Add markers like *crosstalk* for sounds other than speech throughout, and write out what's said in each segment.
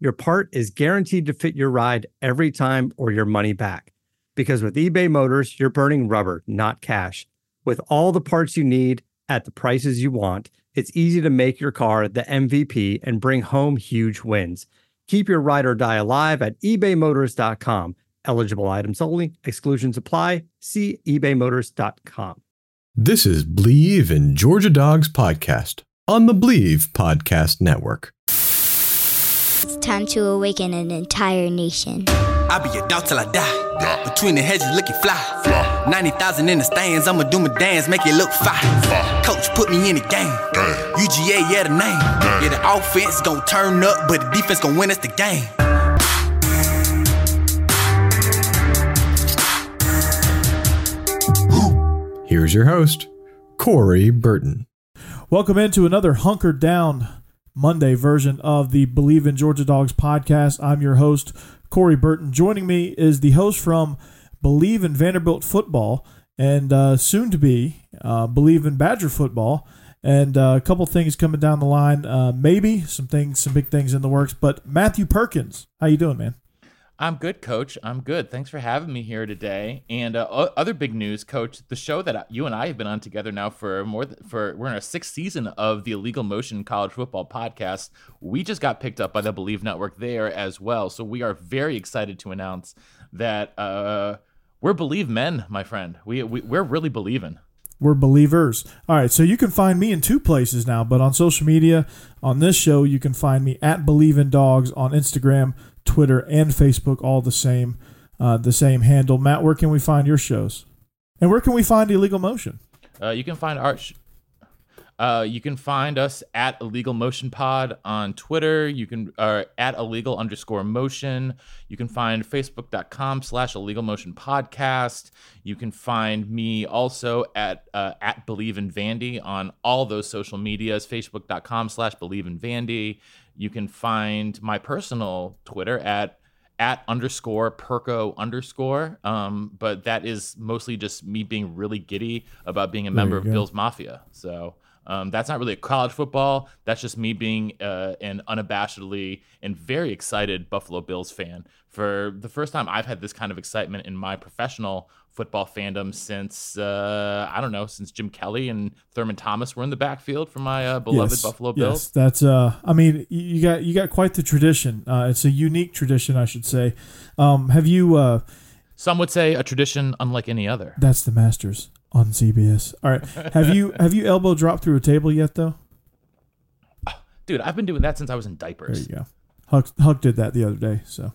your part is guaranteed to fit your ride every time or your money back. Because with eBay Motors, you're burning rubber, not cash. With all the parts you need at the prices you want, it's easy to make your car the MVP and bring home huge wins. Keep your ride or die alive at ebaymotors.com. Eligible items only, exclusions apply. See ebaymotors.com. This is Believe in Georgia Dogs podcast on the Believe Podcast Network. It's time to awaken an entire nation. I'll be a dog till I die. Between the hedges looking fly. 90,000 in the stands, I'ma do my dance, make it look fine. Coach put me in the game. UGA, yeah, the name. Yeah, the offense gon' turn up, but the defense gon' win us the game. Here's your host, Corey Burton. Welcome into another hunkered down Monday version of the Believe in Georgia Dogs podcast. I'm your host, Corey Burton. Joining me is the host from Believe in Vanderbilt Football and uh, soon to be uh, Believe in Badger Football. And uh, a couple things coming down the line. Uh, maybe some things, some big things in the works. But Matthew Perkins, how you doing, man? I'm good, Coach. I'm good. Thanks for having me here today. And uh, other big news, Coach, the show that you and I have been on together now for more th- for we're in our sixth season of the Illegal Motion College Football Podcast. We just got picked up by the Believe Network there as well. So we are very excited to announce that uh, we're Believe men, my friend. We, we we're really believing. We're believers. All right, so you can find me in two places now, but on social media, on this show, you can find me at Believe in Dogs on Instagram, Twitter, and Facebook, all the same, uh, the same handle. Matt, where can we find your shows? And where can we find Illegal Motion? Uh, you can find our. Sh- uh, you can find us at Illegal Motion Pod on Twitter. You can uh, at illegal underscore motion. You can find facebook.com slash illegal motion podcast. You can find me also at uh, at Believe in Vandy on all those social medias, facebook.com slash Believe in Vandy. You can find my personal Twitter at at underscore perco underscore. Um, but that is mostly just me being really giddy about being a member of go. Bills Mafia. So um, that's not really a college football. That's just me being uh, an unabashedly and very excited Buffalo Bills fan. For the first time, I've had this kind of excitement in my professional football fandom since uh, I don't know, since Jim Kelly and Thurman Thomas were in the backfield for my uh, beloved yes, Buffalo Bills. yes, that's. Uh, I mean, you- you got you got quite the tradition. Uh, it's a unique tradition, I should say. Um, have you? Uh, Some would say a tradition unlike any other. that's the Masters on CBS. All right. Have you *laughs* have you elbow dropped through a table yet, though? Dude, I've been doing that since I was in diapers. There you go. Huck, Huck did that the other day. So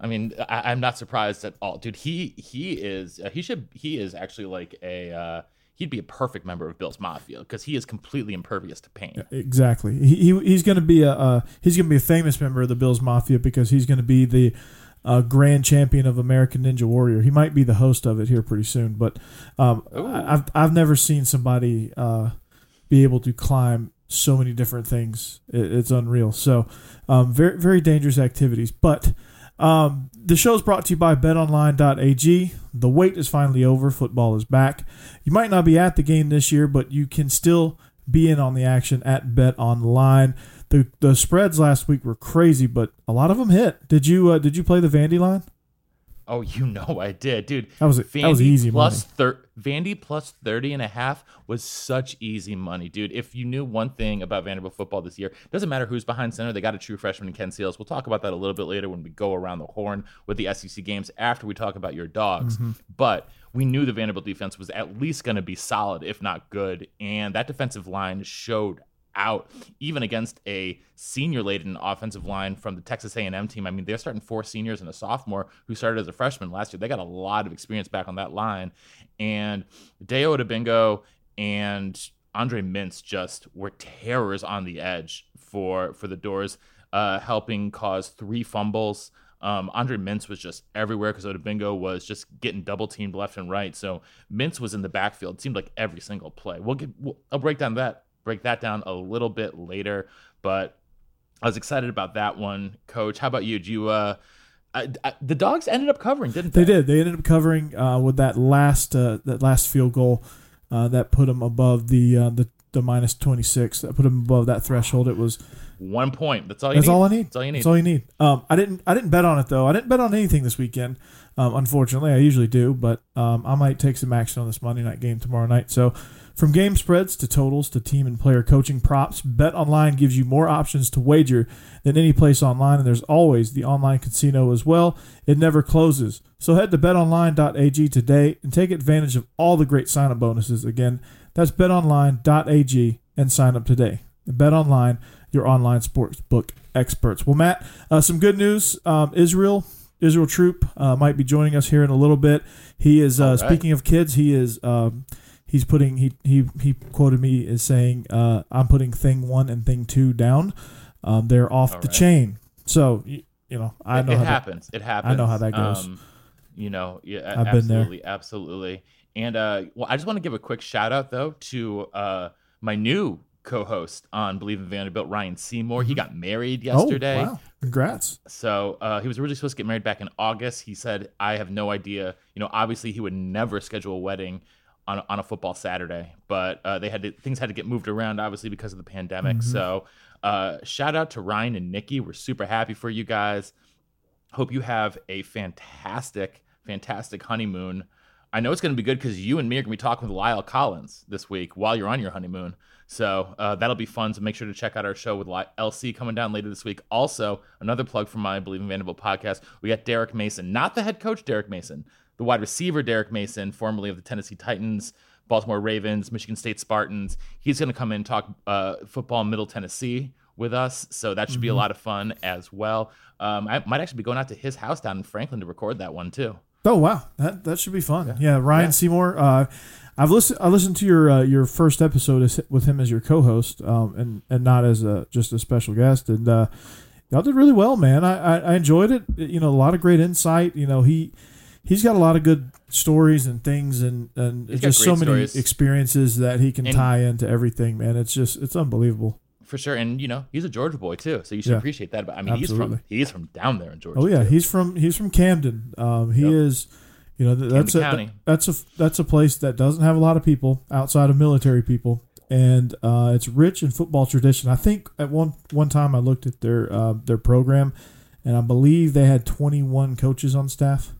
I mean, I, I'm not surprised at all, dude. He he is uh, he should he is actually like a uh, he'd be a perfect member of Bills Mafia because he is completely impervious to pain. exactly, he, he he's going to be a uh, he's going to be a famous member of the Bills Mafia because he's going to be the uh, grand champion of American Ninja Warrior. He might be the host of it here pretty soon. But um, I- I've I've never seen somebody uh, be able to climb so many different things. It, it's unreal. So um, very very dangerous activities, but. Um, the show is brought to you by betonline.ag. The wait is finally over. Football is back. You might not be at the game this year, but you can still be in on the action at BetOnline. The the spreads last week were crazy, but a lot of them hit. Did you uh, did you play the Vandy line? Oh, you know I did, dude. That was- that was easy plus money. thir- Vandy plus 30 and a half was such easy money, dude. If you knew one thing about Vanderbilt football this year, doesn't matter who's behind center. They got a true freshman in Ken Seals. We'll talk about that a little bit later when we go around the horn with the SEC games after we talk about your dogs. Mm-hmm. But we knew the Vanderbilt defense was at least going to be solid, if not good. And that defensive line showed out even against a senior laden offensive line from the Texas A&M team. I mean, they're starting four seniors and a sophomore who started as a freshman last year. They got a lot of experience back on that line. And Dayo Odeyingbo and Andre Mintze just were terrors on the edge for for the Dores, uh, helping cause three fumbles. Um, Andre Mintze was just everywhere because Odabingo was just getting double teamed left and right. So Mintze was in the backfield. It seemed like every single play. We'll get. We'll, I'll break down that break that down a little bit later, but I was excited about that one, Coach. How about you? Do you? Uh, I, I, the dogs ended up covering, didn't they? They did. They ended up covering uh, with that last uh, that last field goal uh, that put them above the uh, the the minus twenty six. That put them above that threshold. It was One point. That's all you That's need. all I need. That's all you need. That's all you need. Um, I didn't. I didn't bet on it though. I didn't bet on anything this weekend. Um, unfortunately, I usually do, but um, I might take some action on this Monday night game tomorrow night. So, from game spreads to totals to team and player coaching props, Bet Online gives you more options to wager than any place online, and there's always the online casino as well. It never closes. So head to betonline.ag today and take advantage of all the great sign-up bonuses. Again, that's betonline.ag and sign up today. Bet Online, your online sports book experts. Well, Matt, uh, some good news. Um, Israel, Israel Troop uh, might be joining us here in a little bit. He is uh, right. speaking of kids. He is um, he's putting he he he quoted me as saying, uh, "I'm putting thing one and thing two down. Um, they're off All the right. chain." So you, you know, I it, know it how that- happens. It happens. I know how that goes. Um, you know, yeah, I've been there. absolutely, absolutely. And uh, well, I just want to give a quick shout out though to uh, my new co-host on Believe in Vanderbilt, Ryan Seymour. He got married yesterday. Oh, wow! Congrats. So uh, he was originally supposed to get married back in August. He said, "I have no idea." You know, obviously he would never schedule a wedding on a, on a football Saturday, but uh, they had to, things had to get moved around, obviously because of the pandemic. So uh, shout out to Ryan and Nikki. We're super happy for you guys. Hope you have a fantastic, fantastic honeymoon. I know it's going to be good because you and me are going to be talking with Lyle Collins this week while you're on your honeymoon. So uh, that'll be fun. So make sure to check out our show with LC coming down later this week. Also, another plug for my Believe in Vanderbilt podcast. We got Derrick Mason, not the head coach Derek Mason, the wide receiver Derrick Mason, formerly of the Tennessee Titans, Baltimore Ravens, Michigan State Spartans. He's going to come in and talk uh, football in Middle Tennessee with us. So that should be a lot of fun as well. Um, I might actually be going out to his house down in Franklin to record that one too. Oh wow, that that should be fun. Yeah, Ryan Seymour. Uh, I've listened. I listened to your uh, your first episode as, with him as your co-host, um, and and not as a just a special guest. And uh, y'all did really well, man. I, I, I enjoyed it. You know, a lot of great insight. You know, he he's got a lot of good stories and things, and and He's just so many stories. experiences that he can And- tie into everything. Man, it's just it's unbelievable. For sure, and you know he's a Georgia boy too, so you should Yeah. appreciate that. But I mean, he's from he's from down there in Georgia. Oh yeah, too. he's from he's from Camden. Um, he Yep. is, you know, th- that's a County. that's a that's a place that doesn't have a lot of people outside of military people, and uh, it's rich in football tradition. I think at one one time I looked at their uh, their program, and I believe they had twenty one coaches on staff.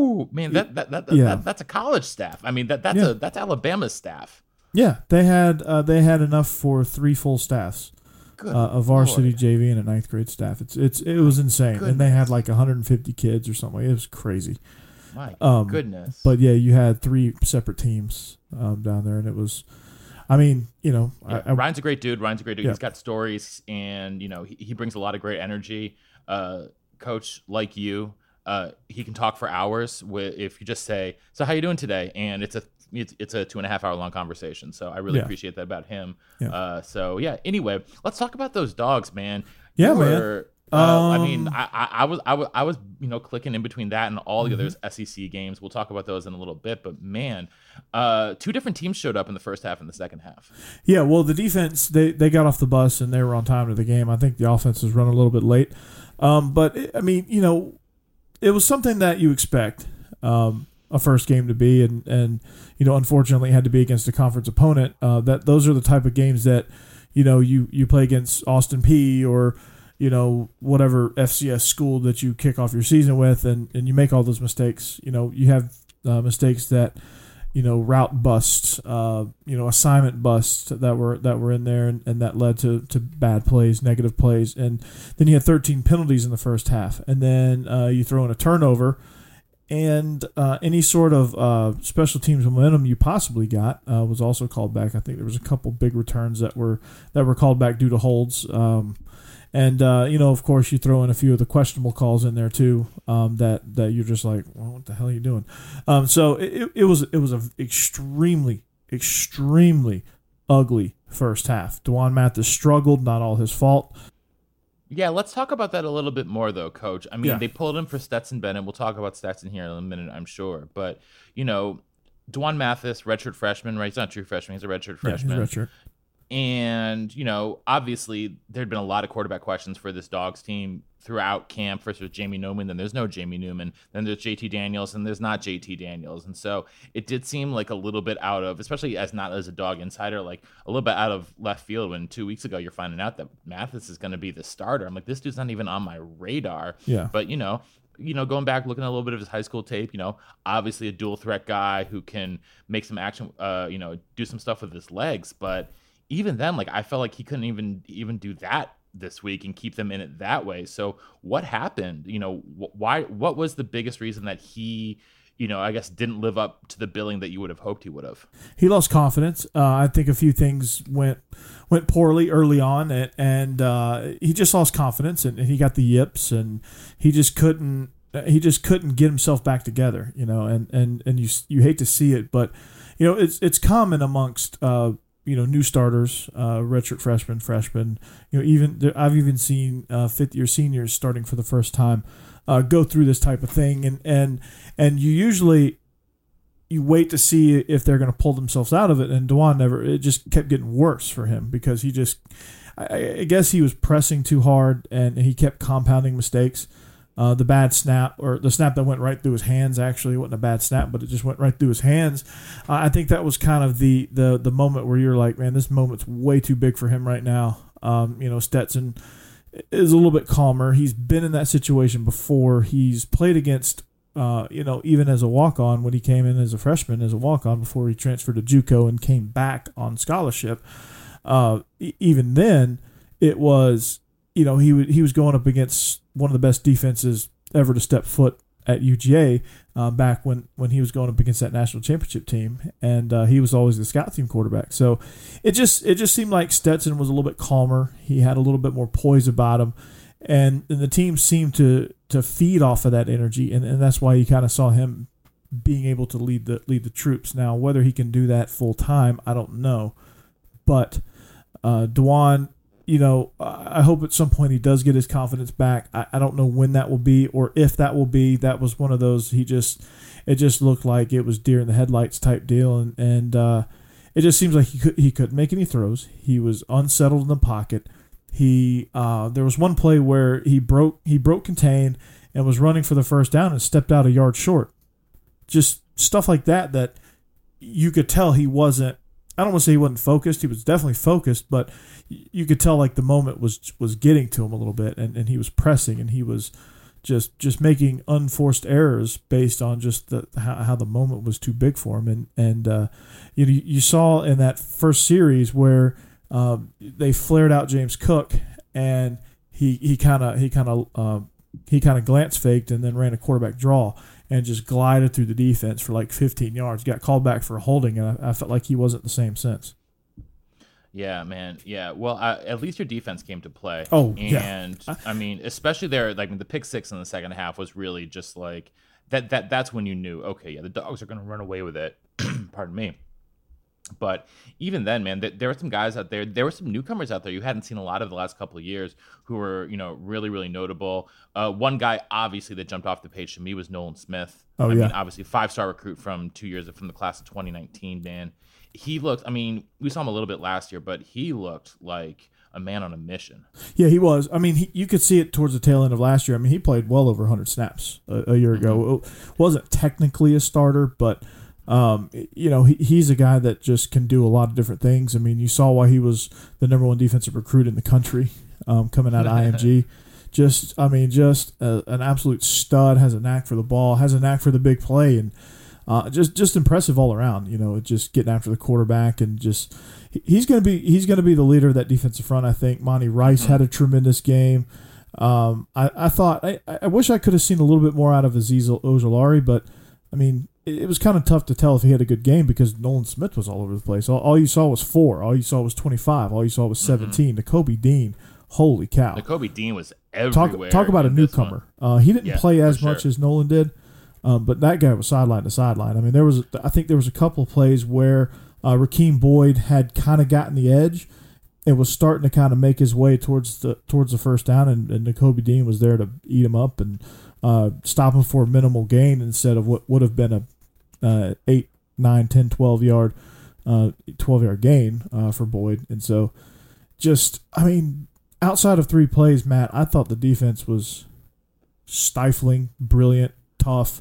Woo, man, that that, that, Yeah. that that's a college staff. I mean, that that's Yeah. a that's Alabama's staff. Yeah, they had uh, they had enough for three full staffs. Good Uh, a varsity Lord. JV and a ninth grade staff. It's it's it was insane, and they had like 150 kids or something. It was crazy. My Um, goodness. But yeah, you had three separate teams um, down there, and it was, I mean, you know, Yeah, I, I, Ryan's a great dude. Ryan's a great dude. Yeah. He's got stories, and you know he, he brings a lot of great energy. Uh, coach like you, uh, he can talk for hours. With if you just say, "So how you doing today?" and it's a it's, it's a two and a half hour long conversation. So I really Yeah. appreciate that about him. Yeah. Uh, so yeah. Anyway, let's talk about those dogs, man. Yeah, You man. were- Uh, I mean, Um, I, I, I was, I was, I was, you know, clicking in between that and all the Mm-hmm. other SEC games. We'll talk about those in a little bit. But man, uh, two different teams showed up in the first half and the second half. yeah. Well, the defense they they got off the bus and they were on time to the game. I think the offense was running a little bit late, um, but I mean, you know, it was something that you expect um, a first game to be, and and you know, unfortunately, had to be against a conference opponent. Uh, that those are the type of games that you know you you play against Austin Peay or you know, whatever FCS school that you kick off your season with, and, and you make all those mistakes. You know, you have uh, mistakes that, you know, route busts, uh, you know, assignment busts that were that were in there, and, and that led to, to bad plays, negative plays, and then you had 13 penalties in the first half, and then uh, you throw in a turnover. And uh, any sort of uh, special teams momentum you possibly got uh, was also called back. I think there was a couple big returns that were that were called back due to holds. Um, and uh, you know, of course, you throw in a few of the questionable calls in there too. Um, that that you're just like, well, what the hell are you doing? Um, so it, it was it was an extremely extremely ugly first half. D'Wan Mathis struggled, not all his fault. Yeah, let's talk about that a little bit more, though, Coach. I mean, Yeah. they pulled him for Stetson Bennett. We'll talk about Stetson here in a minute, I'm sure. But you know, D'Wan Mathis, redshirt freshman, right? He's not a true freshman; he's a redshirt Yeah, freshman. redshirt. And, you know, obviously there'd been a lot of quarterback questions for this dogs team throughout camp. First was Jamie Newman, then there's no Jamie Newman, then there's JT Daniels, and there's not JT Daniels. And so it did seem like a little bit out of, especially as not as a dog insider, like a little bit out of left field when two weeks ago you're finding out that Mathis is going to be the starter. I'm like, this dude's not even on my radar. Yeah. But, you know, you know, going back, looking at a little bit of his high school tape, you know, obviously a dual threat guy who can make some action, uh, you know, do some stuff with his legs. But even then, like I felt like he couldn't even even do that this week and keep them in it that way. So what happened? You know, wh- why? What was the biggest reason that he, you know, I guess didn't live up to the billing that you would have hoped he would have? he lost confidence. Uh, I think a few things went went poorly early on, and, and uh, he just lost confidence, and, he got the yips, and he just couldn't he just couldn't get himself back together, you know. And and and you you hate to see it, but you know it's it's common amongst. Uh, you know, new starters, uh, redshirt freshmen, freshmen. You know, even I've even seen uh, fifth year seniors starting for the first time uh, go through this type of thing, and and and you usually you wait to see if they're going to pull themselves out of it. And D'Wan never. It just kept getting worse for him because he just. I, I guess he was pressing too hard and he kept compounding mistakes. Uh, the bad snap or the snap that went right through his hands actually wasn't a bad snap, but it just went right through his hands. Uh, I think that was kind of the the the moment where you're like, man, this moment's way too big for him right now. Um, you know, Stetson is a little bit calmer. He's been in that situation before. He's played against, uh, you know, even as a walk on when he came in as a freshman as a walk on before he transferred to JUCO and came back on scholarship. Uh, even then, it was, you know, he wa- he was going up against one of the best defenses ever to step foot at UGA uh, back when, when he was going up against that national championship team, and uh, he was always the scout team quarterback. So it just it just seemed like Stetson was a little bit calmer. He had a little bit more poise about him, and, and the team seemed to to feed off of that energy, and, and that's why you kind of saw him being able to lead the lead the troops. Now whether he can do that full time, I don't know, but uh, D'Wan, you know, I hope at some point he does get his confidence back. I, I don't know when that will be or if that will be. That was one of those he just it just looked like it was deer in the headlights type deal, and and uh, it just seems like he could he couldn't make any throws. He was unsettled in the pocket. He uh, there was one play where he broke he broke contain and was running for the first down and stepped out a yard short. Just stuff like that that you could tell he wasn't. I don't want to say he wasn't focused. He was definitely focused, but you could tell like the moment was was getting to him a little bit, and, and he was pressing, and he was just just making unforced errors based on just the how, how the moment was too big for him, and and uh, you know, you saw in that first series where um, they flared out James Cook, and he he kind of he kind of uh, he kind of glance faked and then ran a quarterback draw and just glided through the defense for like 15 yards. Got called back for holding, and I, I felt like he wasn't the same since. Yeah, man. Yeah. Well, I, at least your defense came to play. Oh, yeah. and I mean, especially there, like the pick six in the second half was really just like that. That that's when you knew, okay, yeah, the dogs are going to run away with it. *clears throat* Pardon me. But even then, man, th- there were some guys out there. There were some newcomers out there you hadn't seen a lot of the last couple of years who were, you know, really, really notable. Uh, one guy, obviously, that jumped off the page to me was Nolan Smith. Oh, I yeah. mean, obviously, five star recruit from two years from the class of 2019. Man, he looked. I mean, we saw him a little bit last year, but he looked like a man on a mission. Yeah, he was. I mean, he, you could see it towards the tail end of last year. I mean, he played well over 100 snaps a, a year ago. It wasn't technically a starter, but um, you know, he, he's a guy that just can do a lot of different things. I mean, you saw why he was the number one defensive recruit in the country. um, coming out of *laughs* IMG. Just, I mean, just a, an absolute stud. Has a knack for the ball. Has a knack for the big play, and uh, just just impressive all around. You know, just getting after the quarterback and just he's going to be he's going to be the leader of that defensive front. I think Monty Rice had a tremendous game. Um, I, I thought I, I wish I could have seen a little bit more out of Azeez Ojulari, but I mean it, was kind of tough to tell if he had a good game because Nolan Smith was all over the place. All, all you saw was four. All you saw was twenty five. All you saw was 17 mm-hmm. Nakobe Dean, holy cow! Nakobe Dean was everywhere. Talk talk about a newcomer. Uh, he didn't Yeah, play as much sure. as Nolan did, um, but that guy was sideline to sideline. I mean, there was I think there was a couple of plays where uh, Rakeem Boyd had kind of gotten the edge and was starting to kind of make his way towards the towards the first down, and, and Nakobe Dean was there to eat him up and uh, stop him for a minimal gain instead of what would have been a uh, 8, 9, 10, 12 yard uh, 12 yard gain uh, for Boyd. And so just, I mean, outside of three plays, Matt, I thought the defense was stifling, brilliant, tough.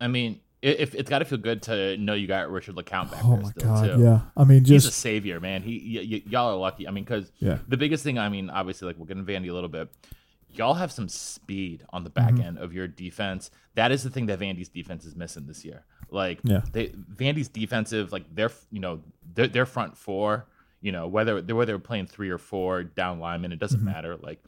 I mean, it, if it's got to feel good to know you got Richard LeCounte back Oh there my still god, too. yeah. I mean, just He's a savior, man. He, y- y- y'all are lucky. I mean, because Yeah. the biggest thing, I mean, obviously, like we're getting Vandy a little bit. Y'all have some speed on the back Mm-hmm. end of your defense. That is the thing that Vandy's defense is missing this year. Like, Yeah. they Vandy's defensive, like their, you know, their, their front four, you know, whether they're whether they're playing three or four down linemen, it doesn't Mm-hmm. matter. Like,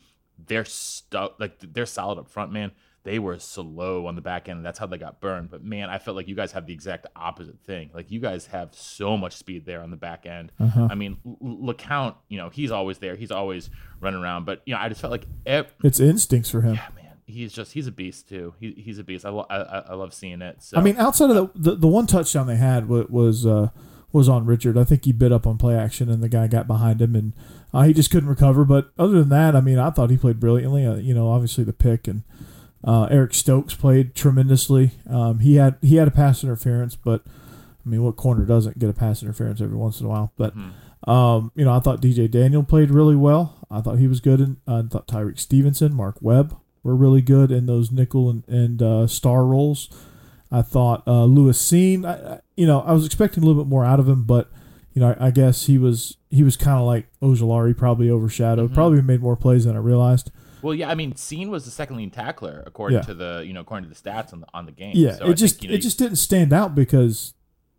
they're stuck, like they're solid up front, man. They were slow on the back end, that's how they got burned. But man, I felt like you guys have the exact opposite thing. Like you guys have so much speed there on the back end. Uh-huh. I mean, LeCounte, you know, he's always there. He's always running around. But you know, I just felt like, ev- it's instincts for him. yeah, man, he's just he's a beast too. He, he's a beast. I, lo- I, I love seeing it. So I mean, outside of the, the the one touchdown they had was was, uh, was on Richard. I think he bit up on play action, and the guy got behind him, and uh, he just couldn't recover. But other than that, I mean, I thought he played brilliantly. Uh, you know, obviously the pick and uh, Eric Stokes played tremendously. Um, he had he had a pass interference, but I mean, what corner doesn't get a pass interference every once in a while? But um, you know, I thought DJ Daniel played really well. I thought he was good, and I thought Tyrique Stevenson, Mark Webb were really good in those nickel and, and uh, star roles. I thought uh, Lewis Cine, I, you know, I was expecting a little bit more out of him, but you know, I, I guess he was he was kind of like Ojulari, probably overshadowed, probably made more plays than I realized. Well, yeah, I mean, Cine was the second lead tackler according Yeah. to the you know according to the stats on the on the game. Yeah, So I it just think, you know, it just didn't stand out because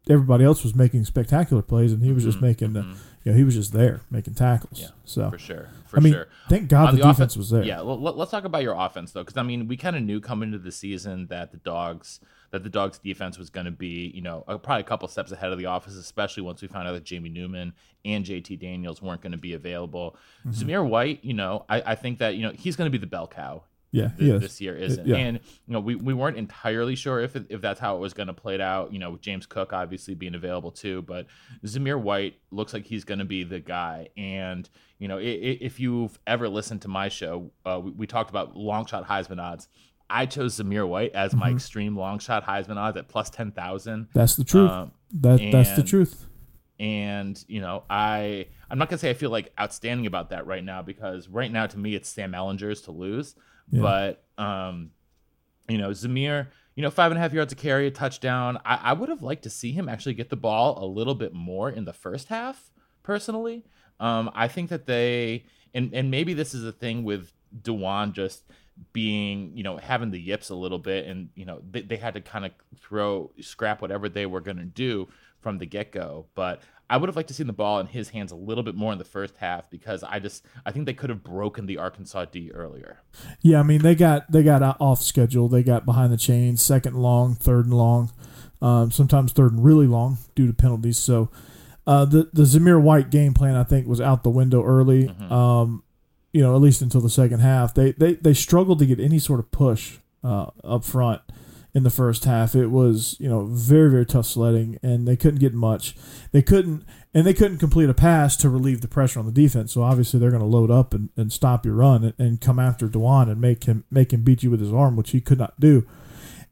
everybody else was making spectacular plays, and he was just making the, you know, he was just there making tackles. Mm-hmm. Yeah, so for sure, for I mean, sure. thank God On the, defense was there. Yeah, well, let, us talk about your offense though, because I mean, we kind of knew coming into the season that the dogs that the dogs defense was going to be, you know, probably a couple steps ahead of the office, especially once we found out that Jamie Newman and JT Daniels weren't going to be available. Mm-hmm. Zamir White, you know, I, I think that you know he's going to be the bell cow yeah, th- this year isn't. yeah. And you know, we, we weren't entirely sure if if that's how it was going to play out. You know, with James Cook obviously being available too, but Zamir White looks like he's going to be the guy. And you know, if you've ever listened to my show, uh, we, we talked about long shot Heisman odds. I chose Zamir White as Mm-hmm. my extreme long shot Heisman odds at plus ten thousand. That's the truth. Um, that that's the truth. and you know i i'm not gonna say i feel like outstanding about that right now because right now to me it's sam ehlinger's to lose Yeah. but um you know zamir you know five and a half yards to carry a touchdown I, I would have liked to see him actually get the ball a little bit more in the first half personally um i think that they and and maybe this is a thing with D'Wan just being, you know, having the yips a little bit, and you know, they, they had to kind of throw scrap whatever they were going to do from the get go. But I would have liked to seen the ball in his hands a little bit more in the first half because I just I think they could have broken the Arkansas D earlier. Yeah, I mean they got they got off schedule. They got behind the chains, second long, third and long, um, sometimes third and really long due to penalties. So uh, the the Zamir White game plan I think was out the window early. Um, you know, at least until the second half. They they they struggled to get any sort of push uh, up front in the first half. It was you know very very tough sledding, and they couldn't get much. They couldn't and they couldn't complete a pass to relieve the pressure on the defense. So obviously they're going to load up and, and stop your run and, and come after D'Wan and make him make him beat you with his arm, which he could not do.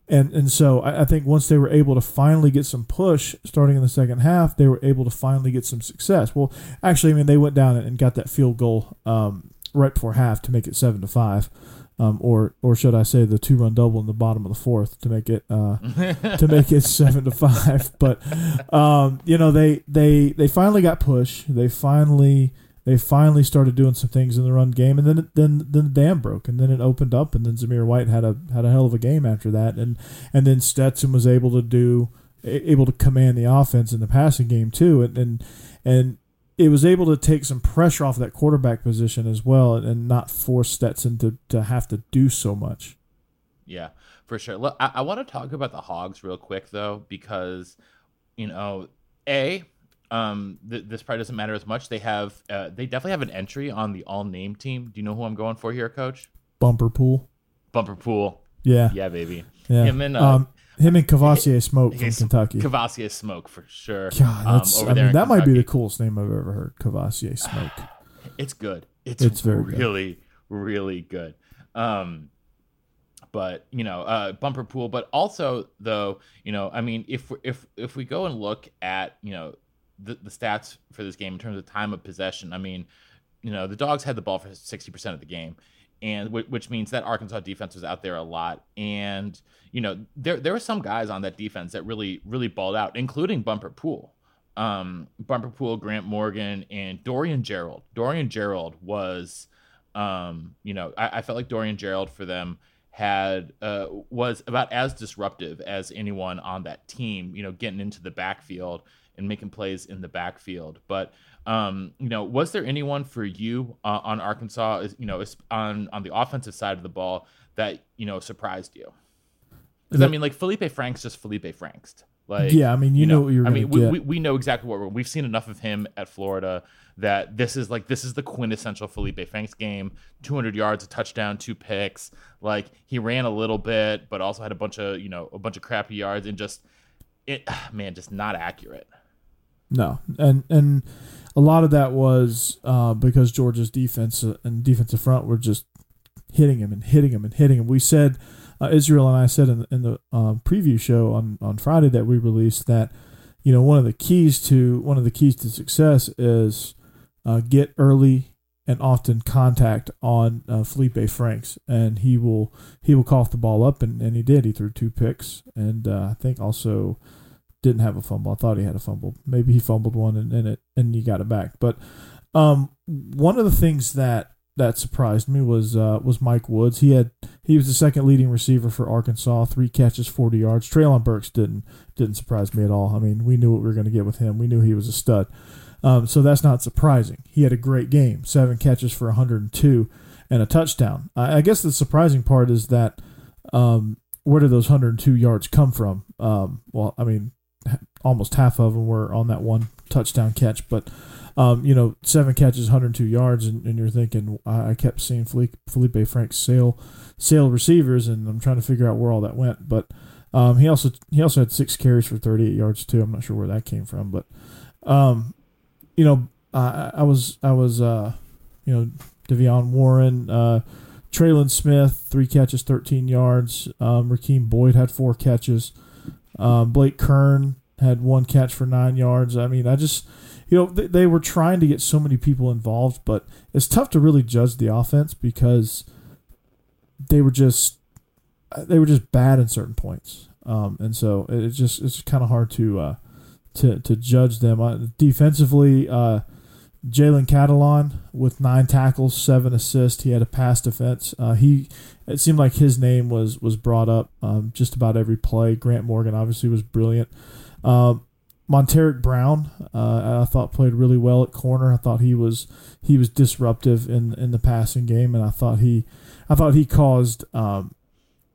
And and so I, I think once they were able to finally get some push starting in the second half, they were able to finally get some success. Well, actually, I mean they went down and got that field goal um, right before half to make it seven to five. Um, or, or should I say the two run double in the bottom of the fourth to make it uh, *laughs* to make it seven to five. *laughs* But um, you know they they they finally got push. They finally they finally started doing some things in the run game, and then then then the dam broke, and then it opened up, and then Zamir White had a had a hell of a game after that, and and then Stetson was able to do able to command the offense in the passing game too, and and and it was able to take some pressure off that quarterback position as well, and, not force Stetson to to have to do so much. Yeah, for sure. Look, I, I want to talk about the Hogs real quick though, because you know, a um, th- this probably doesn't matter as much. They have, uh, they definitely have an entry on the all name team. Do you know who I'm going for here, Coach? Bumper pool. Bumper Pool. Yeah. Yeah, baby. Yeah. Him and uh, um, him and Kavosiey Smoke from Kentucky. Kavosiey Smoke for sure. God, um, that's, over I mean, that might be the coolest name I've ever heard. Kavosiey *sighs* Smoke. It's good. It's, It's very good. really, really good. Um, but you know, uh, bumper pool. But also, though, you know, I mean, if if if we go and look at you know the the stats for this game in terms of time of possession, I mean, you know, the dogs had the ball for sixty percent of the game. And whi- which means that Arkansas defense was out there a lot, and you know there there were some guys on that defense that really really balled out, including Bumper Pool um, Bumper Pool, Grant Morgan, and Dorian Gerald. Dorian Gerald was, um, you know, I, I felt like Dorian Gerald for them had uh, was about as disruptive as anyone on that team. You know, getting into the backfield and making plays in the backfield. But um, you know, was there anyone for you uh, on Arkansas? You know, on on the offensive side of the ball that you know surprised you? Because I mean, like Felipe Franks, just Felipe Franks. Like, Yeah, I mean, you know what you're I mean, we, we, we know exactly what we're. We've seen enough of him at Florida that this is like this is the quintessential Felipe Franks game. 200 yards, a touchdown, two picks. Like he ran a little bit, but also had a bunch of you know a bunch of crappy yards and just it *sighs* man just not accurate. No, and and a lot of that was uh, because Georgia's defense uh, and defensive front were just hitting him and hitting him and hitting him. We said uh, Israel and I said in, in the uh, preview show on on Friday that we released that you know one of the keys to one of the keys to success is uh, get early and often contact on uh, Felipe Franks, and he will he will cough the ball up, and, and he did. He threw two picks, and uh, I think also didn't have a fumble. I thought he had a fumble. Maybe he fumbled one and, and it and he got it back. But um, one of the things that that surprised me was uh, was Mike Woods. He had he was the second leading receiver for Arkansas, three catches, forty yards. Treylon Burks didn't didn't surprise me at all. I mean, we knew what we were going to get with him. We knew he was a stud. Um, so that's not surprising. He had a great game, seven catches for 102 and a touchdown. I, I guess the surprising part is that um, where did those 102 yards come from? Um, well, I mean, almost half of them were on that one touchdown catch, but um, you know, seven catches, 102 yards, and, and you're thinking, I, I kept seeing Felipe, Felipe Franks sail, sail receivers, and I'm trying to figure out where all that went. But um, he also he also had six carries for 38 yards too. I'm not sure where that came from, but um, you know, I, I was I was uh, you know, Devion Warren, uh, Traylon Smith, three catches, 13 yards. Um, Rakeem Boyd had four catches. Um, Blake Kern had one catch for nine yards. I mean, I just, you know, they, they were trying to get so many people involved, but it's tough to really judge the offense because they were just they were just bad in certain points. Um, and so it- it's just it's kind of hard to uh, to to judge them uh, defensively. Uh, Jalen Catalon with nine tackles, seven assists. He had a pass defense. Uh, he it seemed like his name was was brought up um, just about every play. Grant Morgan obviously was brilliant. Um, Montaric Brown, uh, I thought played really well at corner. I thought he was he was disruptive in in the passing game, and I thought he I thought he caused um,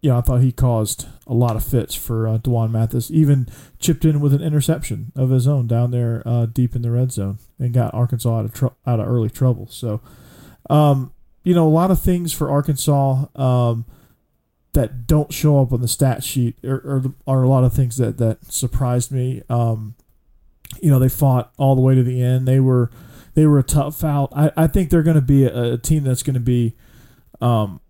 you know I thought he caused a lot of fits for uh, D'Wan Mathis. Even chipped in with an interception of his own down there uh, deep in the red zone and got Arkansas out of tr- out of early trouble. So, um, you know, a lot of things for Arkansas um, that don't show up on the stat sheet are, are, are a lot of things that that surprised me. Um, you know, they fought all the way to the end. They were they were a tough out. I, I think they're going to be a, a team that's going to be um,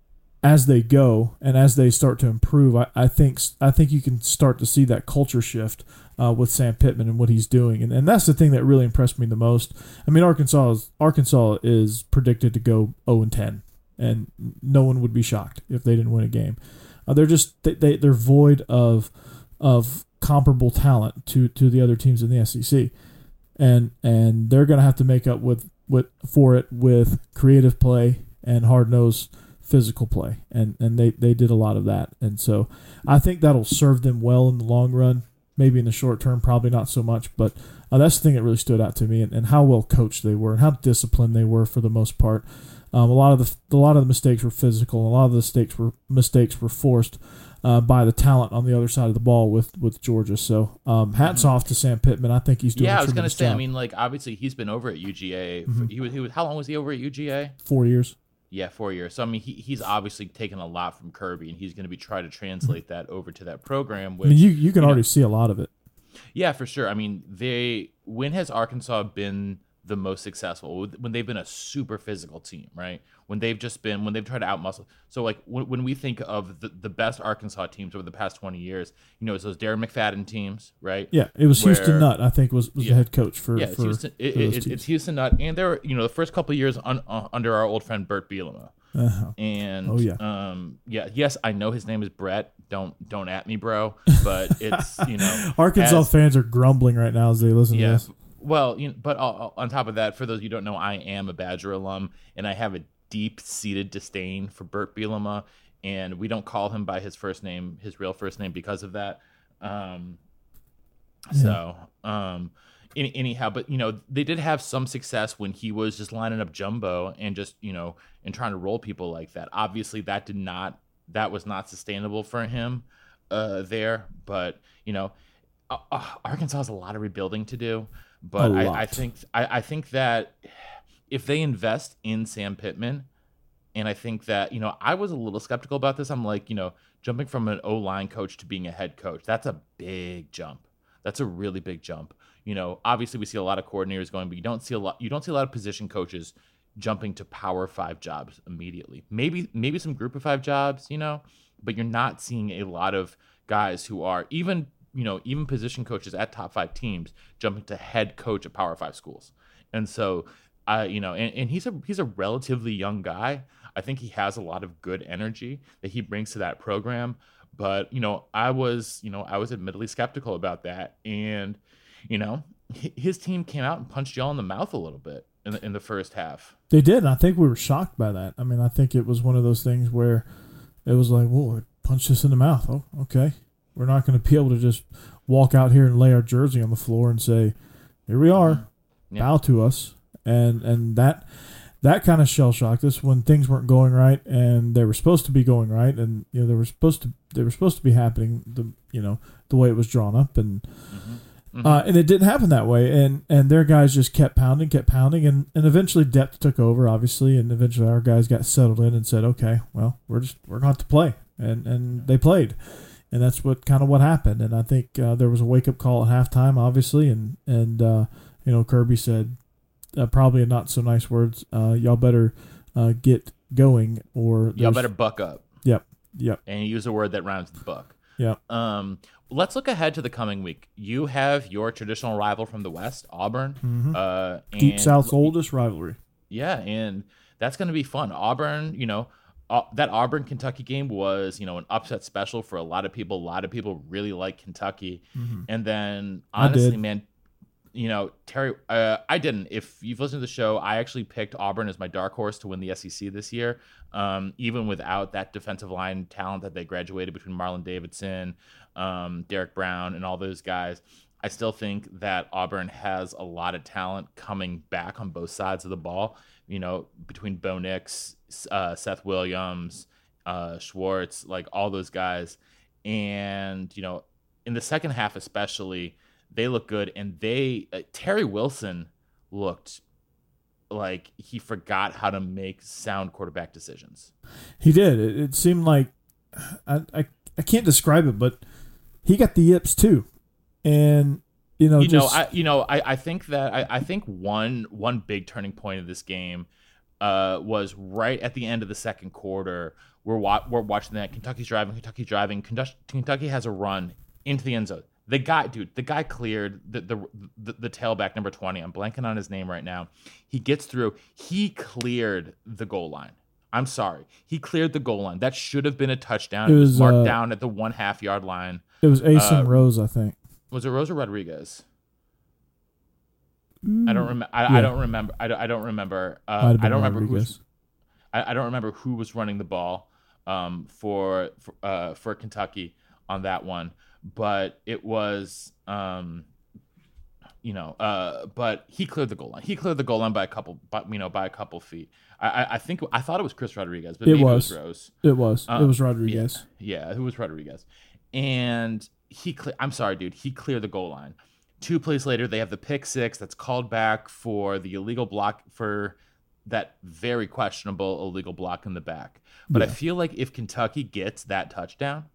as they go and as they start to improve, I, I think I think you can start to see that culture shift uh, with Sam Pittman and what he's doing, and, and that's the thing that really impressed me the most. I mean, Arkansas is, Arkansas is predicted to go zero and ten, and no one would be shocked if they didn't win a game. Uh, they're just they, they they're void of of comparable talent to to the other teams in the SEC, and and they're going to have to make up with with for it with creative play and hard nosed physical play, and and they they did a lot of that, and so I think that'll serve them well in the long run. Maybe in the short term, probably not so much, but uh, that's the thing that really stood out to me, and, and how well coached they were, and how disciplined they were for the most part. Um, a lot of the a lot of the mistakes were physical. A lot of the mistakes were mistakes were forced uh, by the talent on the other side of the ball with with Georgia. So um, hats off to Sam Pittman. I think he's doing. Mm-hmm. yeah, I was gonna say. I mean, like obviously he's been over at UGA. for- He was. He was. How long was he over at UGA? four years. Yeah, four years. So I mean, he, he's obviously taken a lot from Kirby, and he's going to be trying to translate that over to that program. Which I mean, you you can you know- already see a lot of it. Yeah, for sure. I mean, they when has Arkansas been the most successful? When they've been a super physical team, right? When they've just been when they've tried to outmuscle. So like when, when we think of the, the best Arkansas teams over the past twenty years, you know, it's those Darren McFadden teams, right? Yeah, it was Houston Nutt. I think was, was Yeah. the head coach for Yeah, it's for, Houston. It, for it, it's. Houston Nutt, and they're you know the first couple of years un, uh, under our old friend Bert Bielema. Uh-huh. And Oh, yeah. um, yeah, yes, I know his name is Brett. Don't don't at me, bro. But *laughs* it's you know Arkansas as- fans are grumbling right now as they listen to this. Well, you know, but on top of that, for those of you who don't know, I am a Badger alum, and I have a deep-seated disdain for Burt Bielema, and we don't call him by his first name, his real first name, because of that. Um, so, um, any, anyhow, but you know, they did have some success when he was just lining up jumbo and just you know and trying to roll people like that. Obviously, that did not that was not sustainable for him uh, there. But you know, uh, uh, Arkansas has a lot of rebuilding to do. But I, I think I, I think that if they invest in Sam Pittman, and I think that, you know, I was a little skeptical about this. I'm like, you know, jumping from an O line coach to being a head coach, that's a big jump. That's a really big jump. You know, obviously we see a lot of coordinators going, but you don't see a lot you don't see a lot of position coaches jumping to power five jobs immediately. Maybe maybe some group of five jobs, you know, but you're not seeing a lot of guys who are even, you know, even position coaches at top five teams jumping to head coach at power five schools. And so I, you know, and, and he's a he's a relatively young guy. I think he has a lot of good energy that he brings to that program. But you know, I was you know I was admittedly skeptical about that, and you know, his team came out and punched y'all in the mouth a little bit in the, in the first half. They did, and I think we were shocked by that. I mean, I think it was one of those things where it was like, "Whoa, it punched us in the mouth." Oh, okay. We're not going to be able to just walk out here and lay our jersey on the floor and say, "Here we are, mm-hmm. Yeah. bow to us," and and that that kind of shell shocked us when things weren't going right and they were supposed to be going right, and you know they were supposed to they were supposed to be happening the you know the way it was drawn up and. Mm-hmm. Mm-hmm. Uh, and it didn't happen that way, and and their guys just kept pounding, kept pounding, and, and eventually depth took over, obviously, and eventually our guys got settled in and said, okay, well, we're just we're going to play, and and they played, and that's what kind of what happened, and I think uh, there was a wake up call at halftime, obviously, and and uh, you know Kirby said uh, probably in not so nice words, uh, y'all better uh, get going, or Y'all better buck up. yep, yep, and use a word that rhymes with buck. yep. Um, let's look ahead to the coming week. You have your traditional rival from the West, Auburn. Mhm. Uh, Deep South's oldest rivalry. Yeah, and that's going to be fun. Auburn, you know, uh, that Auburn Kentucky game was, you know, an upset special for a lot of people. A lot of people really like Kentucky. And then honestly, man, you know, Terry, uh, I didn't. If you've listened to the show, I actually picked Auburn as my dark horse to win the SEC this year, um, even without that defensive line talent that they graduated between Marlon Davidson, um, Derrick Brown, and all those guys. I still think that Auburn has a lot of talent coming back on both sides of the ball. You know, between Bo Nix, uh, Seth Williams, uh, Schwartz, like all those guys. And, you know, in the second half, especially, they look good. And they, uh, Terry Wilson looked like he forgot how to make sound quarterback decisions. He did. It, it seemed like I, I I can't describe it, but he got the yips too, and you know, you just, know, I you know, I, I think that I, I think one one big turning point of this game uh, was right at the end of the second quarter. We're wa- we're watching that Kentucky's driving, Kentucky's driving. Kentucky, Kentucky has a run into the end zone. The guy, dude, the guy cleared the the, the the tailback number twenty. I'm blanking on his name right now. He gets through. He cleared the goal line. I'm sorry, he cleared the goal line. That should have been a touchdown. It It was, was, marked uh, down at the one half yard line. it was Asim uh, Rose, I think. Was it Rosa Rodriguez? I don't remember. I, Yeah. I don't remember. I don't, I don't remember. Uh, I don't remember who's. I, I don't remember who was running the ball um, for for, uh, for Kentucky on that one, but it was um, you know, uh, but he cleared the goal line. He cleared the goal line by a couple, by, you know, by a couple feet. I, I, I think I thought it was Chris Rodriguez, but It maybe was. it was Rose. It was. it Um, was Rodriguez. Yeah, it was Rodriguez? And he, cle- I'm sorry, dude, he cleared the goal line. Two plays later, they have the pick six that's called back for the illegal block for that very questionable illegal block in the back. But I feel like if Kentucky gets that touchdown,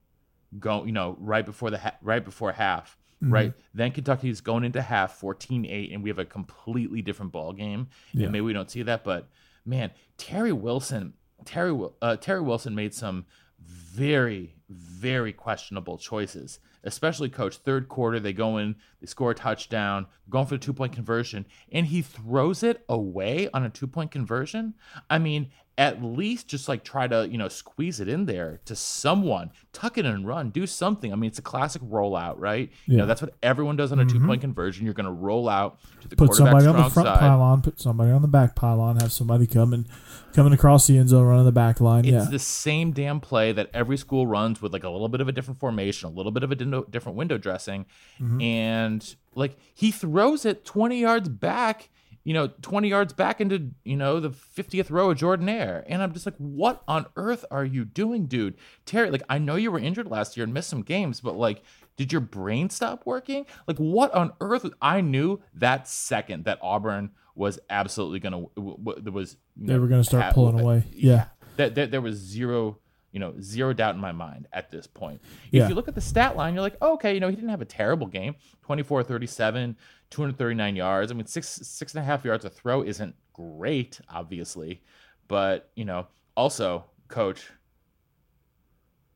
go, you know, right before the ha- right before half, Mm-hmm. right, then Kentucky is going into half 14-8, and we have a completely different ball game. Yeah. And maybe we don't see that, but man, Terry Wilson, Terry, uh, Terry Wilson made some very, very questionable choices. Especially coach third quarter, they go in, they score a touchdown, going for the two point conversion, and he throws it away on a two point conversion. I mean, at least just like try to you know squeeze it in there to someone, tuck it and run, do something. I mean, it's a classic rollout, right? You Yeah. know, that's what everyone does on a two point conversion. You're going to roll out to the Put somebody on the front side. pylon. Put somebody on the back pylon. Have somebody coming, coming across the end zone, running the back line. It's yeah, the same damn play that every school runs with like a little bit of a different formation, a little bit of a different window dressing, Mm-hmm. and like he throws it 20 yards back, you know, 20 yards back into, you know, the 50th row of Jordan-Hare. And I'm just like, what on earth are you doing, dude? Terry, like I know you were injured last year and missed some games, but like did your brain stop working? Like what on earth? I knew that second that Auburn was absolutely going to w- w- was They know, were gonna start ha- pulling away. Yeah. there, there, there was zero, you know, zero doubt in my mind at this point. Yeah. If you look at the stat line, you're like, oh, okay, you know, he didn't have a terrible game 24 37, 239 yards. I mean, six, six and a half yards a throw isn't great, obviously. But, you know, also, coach,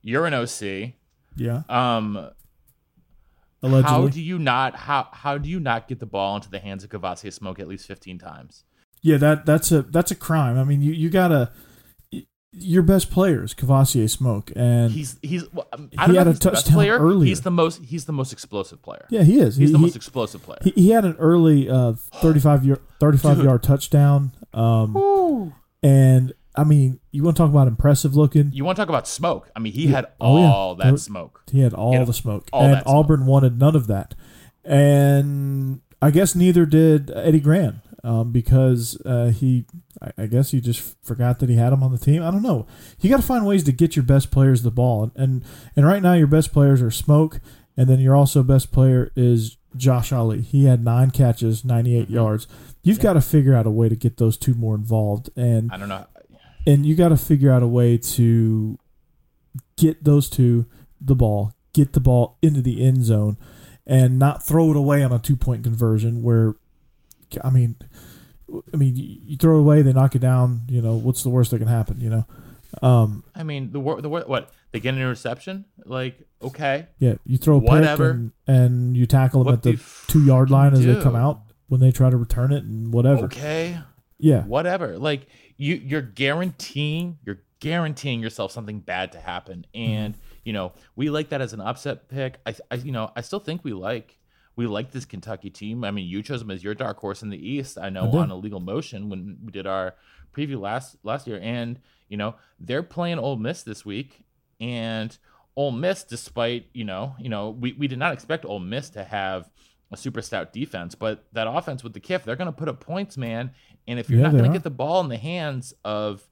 you're an OC. yeah. Um, Allegedly. how do you not how how do you not get the ball into the hands of Kavosiey Smoke at least 15 times? Yeah, that that's a that's a crime. I mean, you you gotta your best player is Kavosiey Smoke, and He's he's well, I He don't know had a he's touchdown player. earlier. He's the most he's the most explosive player. yeah, he is. He's he, the he- most explosive player. He, he had an early uh, 35 yard 35 yard touchdown. Um, and I mean, you want to talk about impressive looking? you want to talk about smoke? I mean, he Yeah. had Oh, yeah. all that smoke. He had all Yeah, the smoke, all and that smoke. Auburn wanted none of that. And I guess neither did Eddie Gran um, because uh, he, I, I guess he just forgot that he had him on the team. I don't know. You got to find ways to get your best players the ball, and, and and right now your best players are Smoke, and then your also best player is Josh Ali. He had nine catches, ninety eight yards. You've got to figure out a way to get those two more involved, and I don't know. and you got to figure out a way to get those two the ball, get the ball into the end zone, and not throw it away on a two point conversion. Where, I mean, I mean, you, throw it away, they knock it down. You know, what's the worst that can happen? You know, um, I mean, the wor- the wor- what they get an interception? Like, okay, yeah, you throw a pick Whatever. and, and you tackle them What at the two yard line as they come out when they try to return it and whatever. okay, Yeah, whatever. Like you, you're guaranteeing you're guaranteeing yourself something bad to happen, and you know we like that as an upset pick. I, I you know, I still think we like. We like this Kentucky team. I mean, you chose them as your dark horse in the East. I know I on a legal motion when we did our preview last last year, and you know they're playing Ole Miss this week, and Ole Miss, despite you know, you know, we, we did not expect Ole Miss to have a super stout defense, but that offense with the Kiff, they're going to put up points, man. And if you're Yeah, not going to get the ball in the hands of,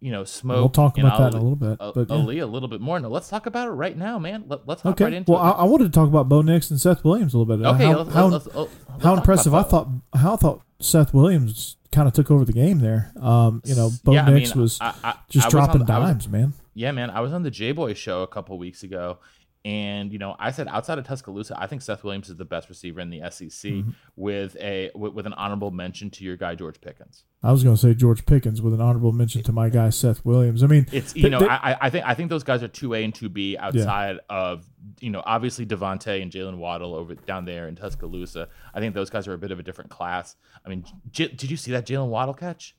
you know, Smoke, we'll talk about that in a little bit. But yeah. Ali a little bit more. No, let's talk about it right now, man. Let, let's hop Okay. right into well, it. I, I wanted to talk about Bo Nix and Seth Williams a little bit. Uh, okay, how, let's, how, let's, let's, how impressive I thought how I thought Seth Williams kind of took over the game there. Um, you know, Bo Yeah, I Nix mean, was I- I- just I was dropping on I was- dimes, man. Yeah, man. I was on the J Boy show a couple weeks ago, and you know, I said outside of Tuscaloosa, I think Seth Williams is the best receiver in the SEC Mm-hmm. with a with, with an honorable mention to your guy George Pickens. I was going to say George Pickens with an honorable mention to my guy Seth Williams. I mean, It's you th- know, th- I, I- think I think those guys are two A and two B outside of you know, obviously DeVonta and Jaylen Waddle over down there in Tuscaloosa. I think those guys are a bit of a different class. I mean, J- did you see that Jaylen Waddle catch?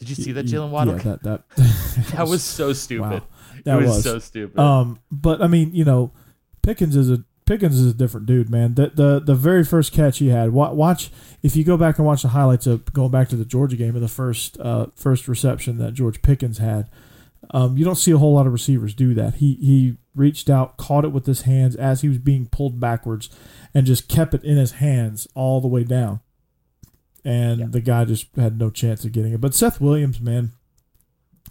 Did you see that Jaylen Waddle? yeah, catch? that that *laughs* that was so *laughs* stupid. Wow. That was, was. so stupid. Um, but I mean, you know, Pickens is a Pickens is a different dude, man. The the the very first catch he had. Watch if you go back and watch the highlights of going back to the Georgia game of the first uh, first reception that George Pickens had. Um, you don't see a whole lot of receivers do that. He he reached out, caught it with his hands as he was being pulled backwards, and just kept it in his hands all the way down. And the guy just had no chance of getting it. But Seth Williams, man,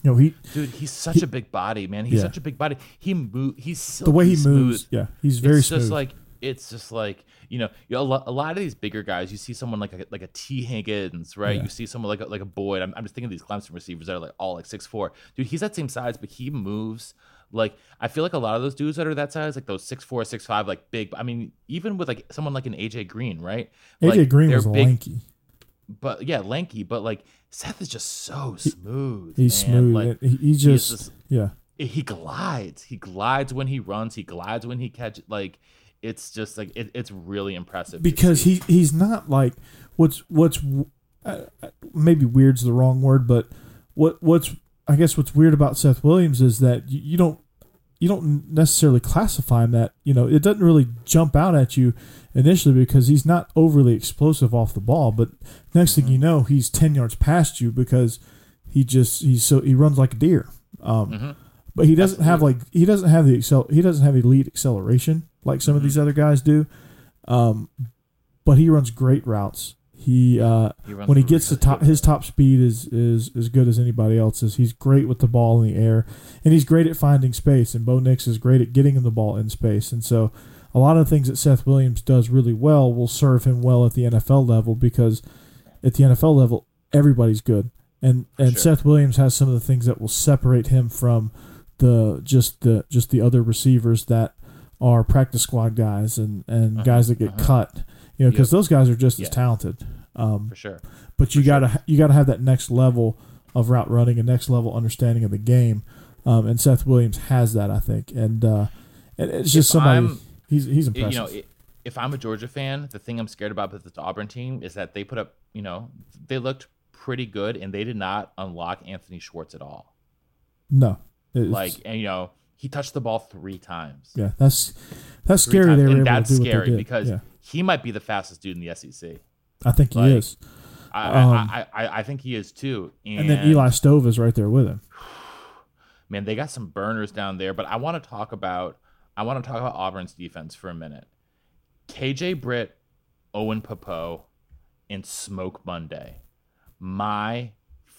you know he Dude, he's such a big body, man. He's Yeah. such a big body. He move. He's the way he silky moves, yeah, he's very it's smooth. just like it's just like you know, you know, a, lot of these bigger guys. You see someone like a, like a Tee Higgins, right? Yeah. You see someone like a, like a Boyd. I'm, I'm just thinking of these Clemson receivers that are like all like six four. Dude, he's that same size, but he moves. Like I feel like a lot of those dudes that are that size, like those six four, six five, like big. I mean, even with like someone like an AJ Green, right? AJ Like, Green was lanky. but yeah, lanky. But like Seth is just so smooth. He's man. smooth. Like, he, he just, just- yeah. he glides. He glides when he runs. He glides when he catches. Like it's just like it, it's really impressive. because he he's not like what's what's uh, maybe weird's the wrong word, but what what's I guess what's weird about Seth Williams is that you, you don't you don't necessarily classify him that you know it doesn't really jump out at you initially because he's not overly explosive off the ball, but next thing you know he's ten yards past you because he just he's so he runs like a deer. Um, But he doesn't have like he doesn't have the excel he doesn't have elite acceleration like some of these other guys do. Um, but he runs great routes. He uh, He when he gets to top, his top speed is is as good as anybody else's. He's great with the ball in the air, and he's great at finding space. And Bo Nix is great at getting him the ball in space. And so, a lot of the things that Seth Williams does really well will serve him well at the NFL level because at the NFL level everybody's good, and and Sure. Seth Williams has some of the things that will separate him from the just the just the other receivers that are practice squad guys and and guys that get cut. You know, because Yep. those guys are just as talented. Um, for sure. but you gotta you gotta have that next level of route running and next level understanding of the game. Um, and Seth Williams has that, I think, and uh, and it's just If somebody. I'm- he's he's impressive. you know, it, if I'm a Georgia fan, the thing I'm scared about with this Auburn team is that they put up, you know, they looked pretty good and they did not unlock Anthony Schwartz at all. no, Like, and you know, he touched the ball three times. yeah, that's that's Three scary. times. They were and able that's to do scary because yeah, he might be the fastest dude in the SEC. I think he like, is. I, Um, I, I, I think he is too. And, And then Eli Stove is right there with him. *sighs* man, they got some burners down there. But I want to talk about I want to talk about Auburn's defense for a minute. KJ Britt, Owen Pappoe, and Smoke Monday. My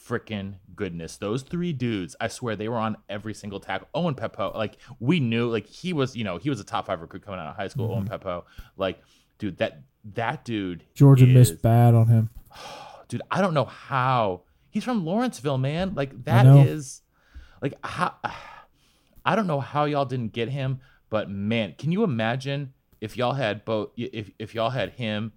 freaking goodness. Those three dudes, I swear they were on every single tackle. Owen Pappoe, like we knew like he was, you know, he was a top five recruit coming out of high school, Owen Pappoe. Like, dude, that that dude Georgia is- missed bad on him. *sighs* dude, I don't know how he's from Lawrenceville, man. Like that is, like how *sighs* I don't know how y'all didn't get him, but man, can you imagine if y'all had both if if y'all had him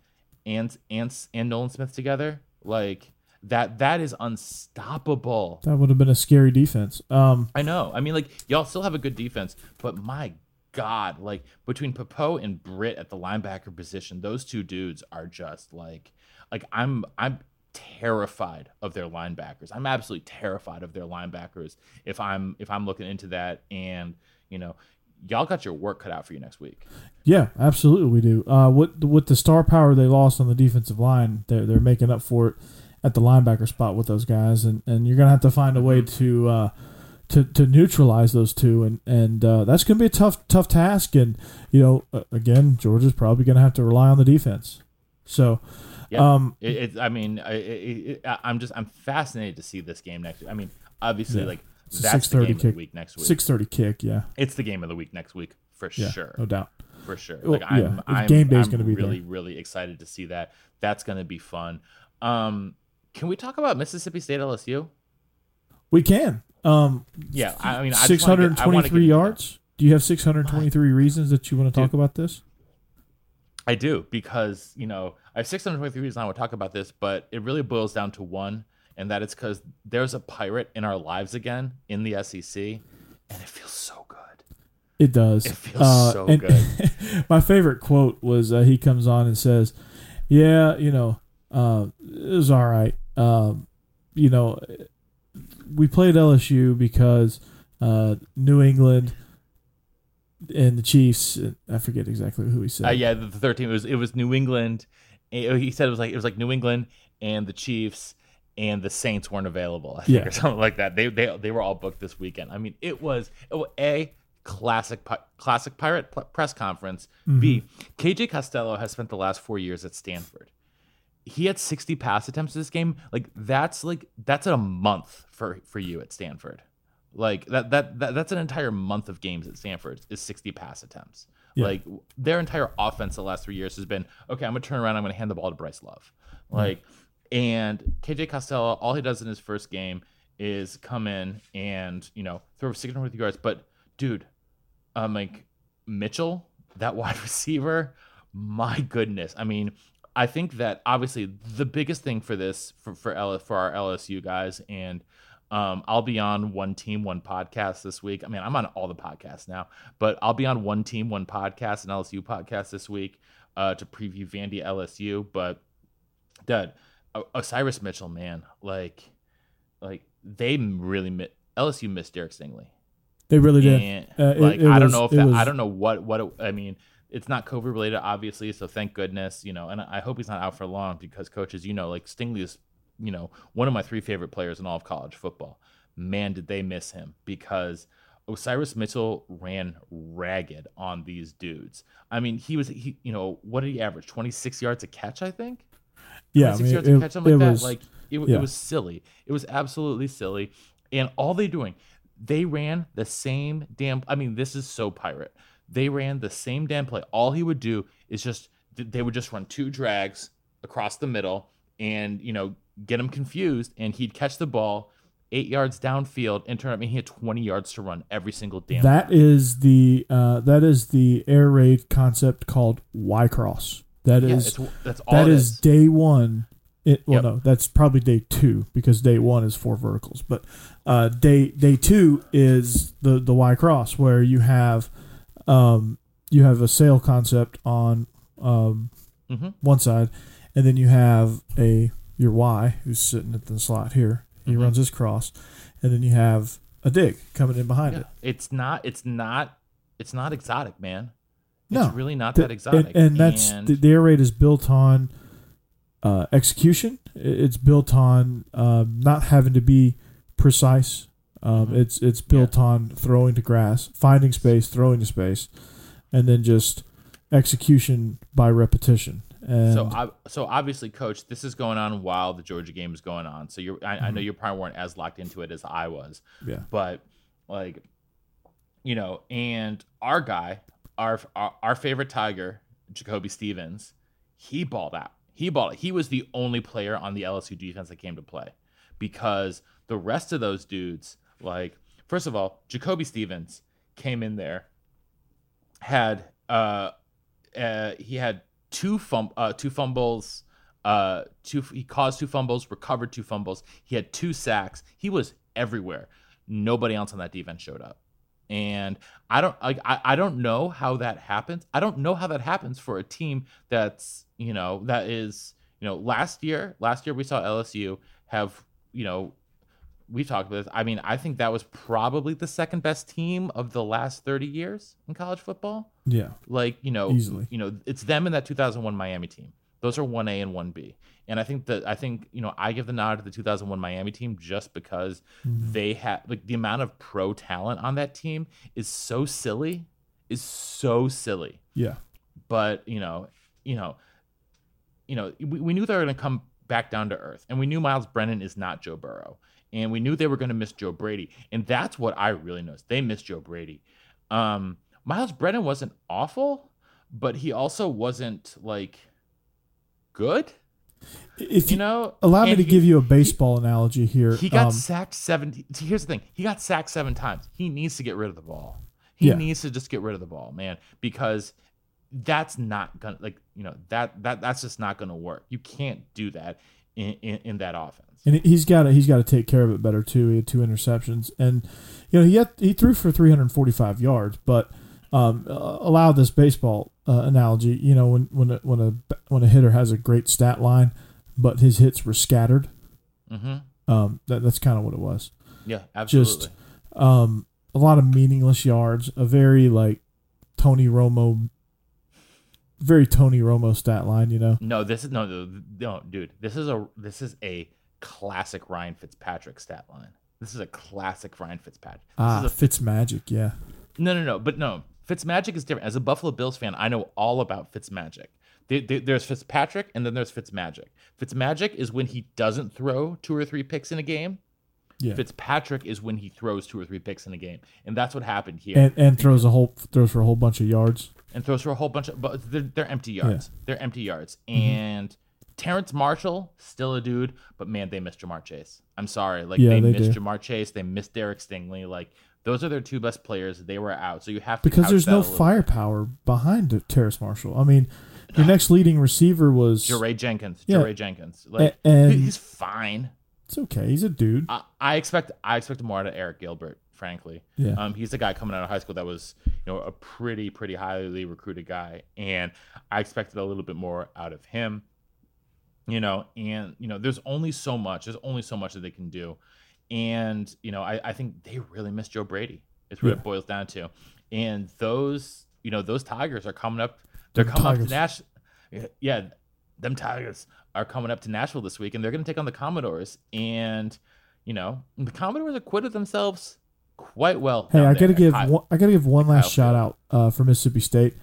and and and Nolan Smith together? Like that that is unstoppable. That would have been a scary defense. Um, I know. I mean, like y'all still have a good defense, but my God, like between Pappoe and Britt at the linebacker position, those two dudes are just like, like I'm, I'm terrified of their linebackers. I'm absolutely terrified of their linebackers. If I'm, if I'm looking into that, and you know, y'all got your work cut out for you next week. Yeah, absolutely, we do. Uh, with with the star power they lost on the defensive line, they're they're making up for it at the linebacker spot with those guys, and, and you're gonna have to find a way to uh, to to neutralize those two, and and uh, that's gonna be a tough tough task. And you know, again, Georgia's probably gonna have to rely on the defense. So, Yeah. um, It, it I mean, I, it, I'm just, I'm fascinated to see this game next. I mean, obviously, Yeah. like It's that's the 6:30 game of kick. the week next week. six thirty kick, yeah, It's the game of the week next week for yeah, sure. no doubt. for sure. Well, Like I'm, yeah, I'm game day's I'm gonna be really, there. really excited to see that. That's gonna be fun. Um, can we talk about Mississippi State LSU? We can. Um, Yeah, I mean, I six hundred get- I wanna twenty get three into that. yards. Do you have six hundred twenty three reasons that you want to talk Dude. about this? I do because you know I have 623 reasons I want to talk about this, but it really boils down to one, and that it's because there's a pirate in our lives again in the SEC, and it feels so good. It does. It feels so good. *laughs* my favorite quote was uh, he comes on and says, "Yeah, you know, uh, it was all right. Um, you know, we played LSU because uh, New England and the Chiefs. I forget exactly who he said. Uh, yeah, the, third team it was it was New England. He said it was like it was like New England and the Chiefs and the Saints weren't available. I think Yeah. or something like that. They they they were all booked this weekend. I mean, it was, it was a classic classic pirate press conference. B KJ Costello has spent the last four years at Stanford. He had 60 pass attempts this game. Like that's like that's a month for for you at Stanford. Like that that, that that's an entire month of games at Stanford is 60 pass attempts. Yeah. Like their entire offense the last three years has been okay. I'm gonna turn around. I'm gonna hand the ball to Bryce Love. Like and KJ Costello, all he does in his first game is come in and you know throw 600 yards. But dude, um, like Mitchell, that *laughs* wide receiver, my goodness. I mean, I think that obviously the biggest thing for this for for L, for our LSU guys and. Um, I'll be on one team, one podcast this week. I mean, I'm on all the podcasts now, but I'll be on one team, one podcast, an LSU podcast this week uh, to preview Vandy LSU. But Dad, O- Osiris Mitchell, man, like, like they really mi- LSU missed Derek Stingley. they really did. And, Uh, like it I don't was- know if that, was- I don't know what what it, I mean. It's not COVID related, obviously, so thank goodness, you know. And I hope he's not out for long because coaches, you know, like Stingley is, you know, one of my three favorite players in all of college football. Man, did they miss him because Osiris Mitchell ran ragged on these dudes. I mean, he was he, you know, what did he average? Twenty six yards a catch, I think. Yeah, I mean, yards it, to catch something like was that. Like it, yeah. it was silly. It was absolutely silly. And all they doing, they ran the same damn. I mean, this is so pirate. They ran the same damn play. All he would do is just they would just run two drags across the middle and you know get him confused, and he'd catch the ball eight yards downfield and turn. I mean, he had twenty yards to run every single damn. that is the uh, that is the air raid concept called Y cross. That yeah, is that's all. that it is day one. It, well, Yep. no, that's probably day two because day one is four verticals. But uh, day day two is the the Y cross where you have um, you have a sail concept on um, Mhm. one side, and then you have a your Y who's sitting at the slot here. He Mhm. runs his cross, and then you have a dig coming in behind Yeah. it. It's not. It's not. It's not exotic, man. No, it's really not Th- that exotic. And, and that's And- the, the air raid is built on uh, execution. It's built on um, not having to be precise. Um, Mhm. It's it's built on throwing to grass, finding space, throwing to space, and then just execution by repetition. And so, ob- so obviously, coach, this is going on while the Georgia game is going on. So you're, I, I know Mhm. you probably weren't as locked into it as I was, yeah, but like, you know, and our guy, our our, our favorite Tiger, Jacoby Stevens, he balled out. He balled. He was the only player on the LSU defense that came to play, because the rest of those dudes, like, first of all, Jacoby Stevens came in there, had uh, uh he had two fum uh two fumbles uh two he caused two fumbles recovered two fumbles. He had two sacks. He was everywhere. Nobody else on that defense showed up. And i don't like I, I don't know how that happens. I don't know how that happens for a team that's you know that is you know last year last year we saw lsu have you know we talked about this. I mean i think that was probably the second best team of the last 30 years in college football. Yeah, like you know Easily. you know it's them and that 2001 miami team. Those are 1a and 1b and i think that i think you know i give the nod to the 2001 miami team just because Mhm. they had like the amount of pro talent on that team is so silly is so silly. Yeah, but you know you know you know we, we knew they were going to come back down to earth. And we knew myles brennan is not joe burrow and we knew they were going to miss joe brady and that's what i really noticed they missed joe brady um myles brennan wasn't awful but he also wasn't like good If you know allow me to he- give you a baseball analogy here, he got um, sacked seven. Here's the thing: he got sacked seven times. He needs to get rid of the ball. He Yeah. needs to just get rid of the ball, man, because that's not gonna like you know that that that's just not gonna work. You can't do that in in, in that offense. And he's got to he's got to take care of it better too. He had two interceptions, and you know he had, he threw for 345 yards, but um, allow this baseball uh, analogy. You know when when a, when a when a hitter has a great stat line, but his hits were scattered. hmm Um, that, that's kind of what it was. Yeah, absolutely. Just um, a lot of meaningless yards, a very like Tony Romo, very Tony Romo stat line. You know, No, this is no, no, no, dude. This is a this is a classic Ryan Fitzpatrick stat line. This is a classic Ryan Fitzpatrick. This ah, is a Fitz Magic, yeah, No, no, no. But no, Fitzmagic is different. As a Buffalo Bills fan, I know all about Fitzmagic. There- there- There's Fitzpatrick, and then there's Fitzmagic. Fitzmagic is when he doesn't throw two or three picks in a game. yeah, Fitzpatrick is when he throws two or three picks in a game, and that's what happened here. and and throws a whole throws for a whole bunch of yards. and throws for a whole bunch of but they're, they're empty yards. They're empty yards. Mm-hmm. And Terrace Marshall, still a dude, but man, they missed Ja'Marr Chase. I'm sorry. Like Yeah, they, they missed do. Ja'Marr Chase, they missed Derek Stingley. Like those are their two best players. They were out. So you have to because there's no little bit. firepower behind it, Terrace Marshall. I mean, your next leading receiver was Jaray Jenkins. Yeah. Jaray Jenkins. Like A- and- he's fine. it's okay. He's a dude. I, I expect I expect more out of Arik Gilbert, frankly. Yeah. Um, he's the guy coming out of high school that was, you know, a pretty, pretty highly recruited guy. And I expected a little bit more out of him. You know, and you know, there's only so much, there's only so much that they can do. And, you know, I, I think they really miss Joe Brady. It's what Yeah. it boils down to. And those, you know, those Tigers are coming up, they're Them coming up to Nash yeah, them Tigers are coming up to Nashville this week, and they're going to take on the Commodores. And you know, the Commodores acquitted themselves quite well. Hey, I gotta there. give I- one, I gotta give one last shout out uh, for Mississippi State.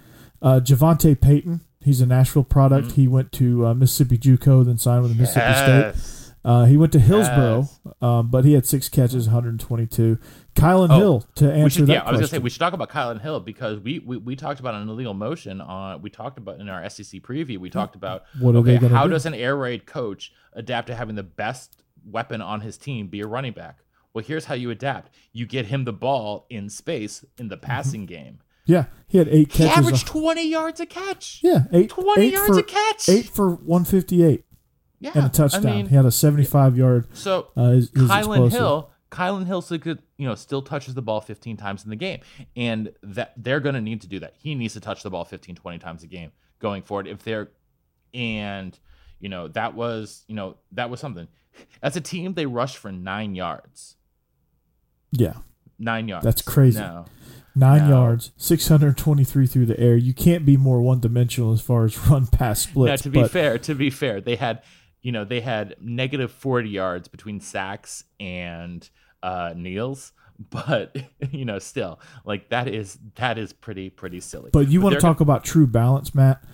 Uh, JaVonta Payton, he's a Nashville product. Mm-hmm. He went to uh, Mississippi JUCO, then signed with Mississippi State. Uh, he went to Hillsboro, Yes. um, but he had six catches, 122. Kylan Oh, Hill to answer should, that yeah, I was gonna say we should talk about Kylan Hill because we, we we talked about an illegal motion on we talked about in our SEC preview. We talked about What okay, how do? does an air raid coach adapt to having the best weapon on his team be a running back? Well, here's how you adapt: you get him the ball in space in the passing game. Yeah, he had eight He catches. averaged 20 yards a catch. yeah, eight, 20 eight yards for, a catch. Eight for 158 yeah, and a touchdown. I mean, he had a 75 yard. so Uh, his, his Kylan explosive. Hill, Kylan Hill still could, you know, still touches the ball 15 times in the game. And that they're going to need to do that. He needs to touch the ball 15, 20 times a game going forward. If they're, and, you know, that was, you know, that was something. As a team, they rushed for nine yards. Yeah, Nine yards. That's crazy. No. Nine No. yards, 623 through the air. You can't be more one dimensional as far as *laughs* run pass splits. Now, to be but fair, to be fair, they had, you know, they had negative 40 yards between sacks and uh kneels. *laughs* But you know, still, like that is that is pretty pretty silly. But you want to talk about true balance, Matt?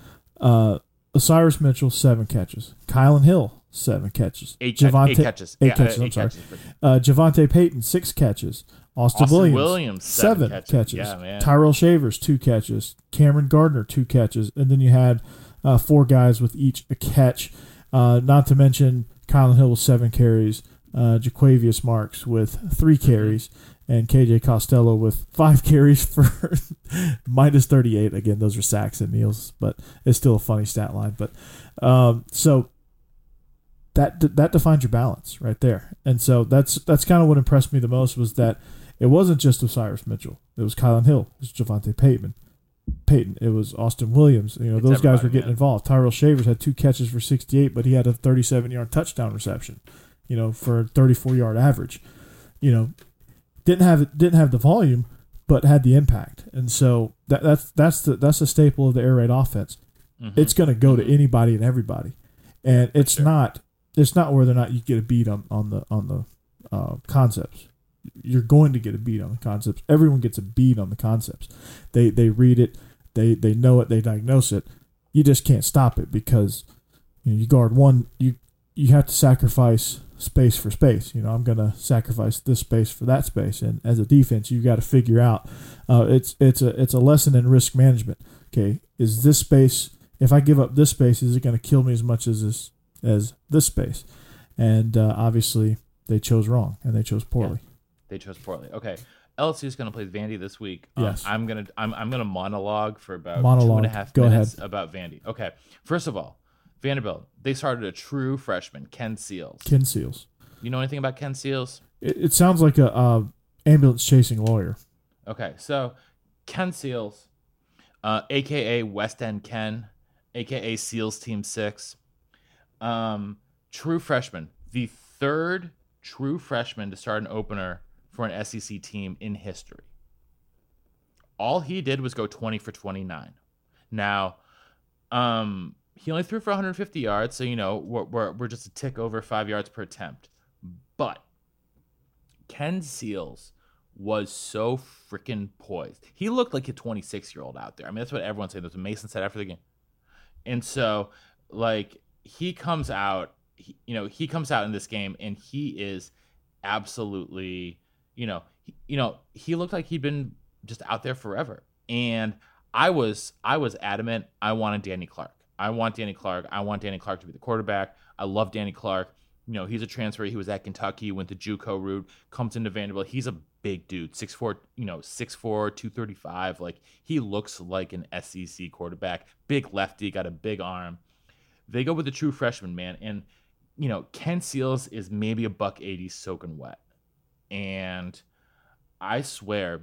Uh, Osiris Mitchell seven catches, Kylan Hill seven catches, eight, JaVonta eight catches. eight Yeah, uh, catches. I'm eight sorry. catches. Uh, JaVonta Payton six catches, Austin, Austin Williams, Williams, seven seven, catches. catches, Yeah. Tyrell Shavers two catches, Cameron Gardner two catches, and then you had uh, four guys with each a catch. Uh, not to mention Kylan Hill with seven carries, uh, Jo'quavious Marks with three Mm-hmm. carries, and KJ Costello with five *laughs* carries for *laughs* minus 38. Again, those are sacks and kneels, but it's still a funny stat line. But um, so that that defines your balance right there. And so that's that's kind of what impressed me the most was that it wasn't just Osiris Mitchell. It was Kylan Hill. It was JaVonta Payton. Peyton. It was Austin Williams. You know, It's those guys were getting involved. Tyrell Shavers had two catches for 68, but he had a 37 yard touchdown reception, you know, for a 34 yard average. You know, didn't have didn't have the volume, but had the impact. And so that, that's that's the that's the staple of the air raid offense. Mhm. It's going to go to anybody and everybody, and it's sure. not it's not whether or not you get a beat on on the on the uh, concepts. You're going to get a beat on the concepts. Everyone gets a beat on the concepts. They they read it, they they know it, they diagnose it. You just can't stop it because you, know, you guard one. You you have to sacrifice space for space. You know, I'm going to sacrifice this space for that space. And as a defense, you got to figure out. Uh, it's it's a it's a lesson in risk management. Okay, is this space? If I give up this space, is it going to kill me as much as this as this space? And uh, obviously, they chose wrong and they chose poorly. They chose poorly. Okay. LSU is going to play Vandy this week. Um, Yes. I'm gonna I'm, I'm gonna monologue for about two Monologue. and a half Go minutes about Vandy. Okay. First of all, Vanderbilt. They started a true freshman, Ken Seals. Ken Seals. You know anything about Ken Seals? It, it sounds like a uh, ambulance chasing lawyer. Okay, so Ken Seals, uh, aka West End Ken, aka Seals Team Six, um, true freshman, the third true freshman to start an opener for an SEC team in history. all he did was go 20 for 29. Now, um, he only threw for 150 yards, so you know we're, we're, we're just a tick over five yards per attempt. But Ken Seals was so freaking poised. He looked like a 26 year old out there. I mean, that's what everyone said. That's what Mason said after the game. And so, like, he comes out, he, you know, he comes out in this game and he is absolutely, you know, he, you know, he looked like he'd been just out there forever. And I was, I was adamant. I wanted Danny Clark. I want Danny Clark. I want Danny Clark to be the quarterback. I love Danny Clark. You know, he's a transfer. He was at Kentucky, went the JUCO route, comes into Vanderbilt. He's a big dude, 6'4, you know, 6'4, 235. Like he looks like an SEC quarterback. Big lefty, got a big arm. They go with the true freshman, man. And, you know, Ken Seals is maybe a buck 80 soaking wet. And I swear,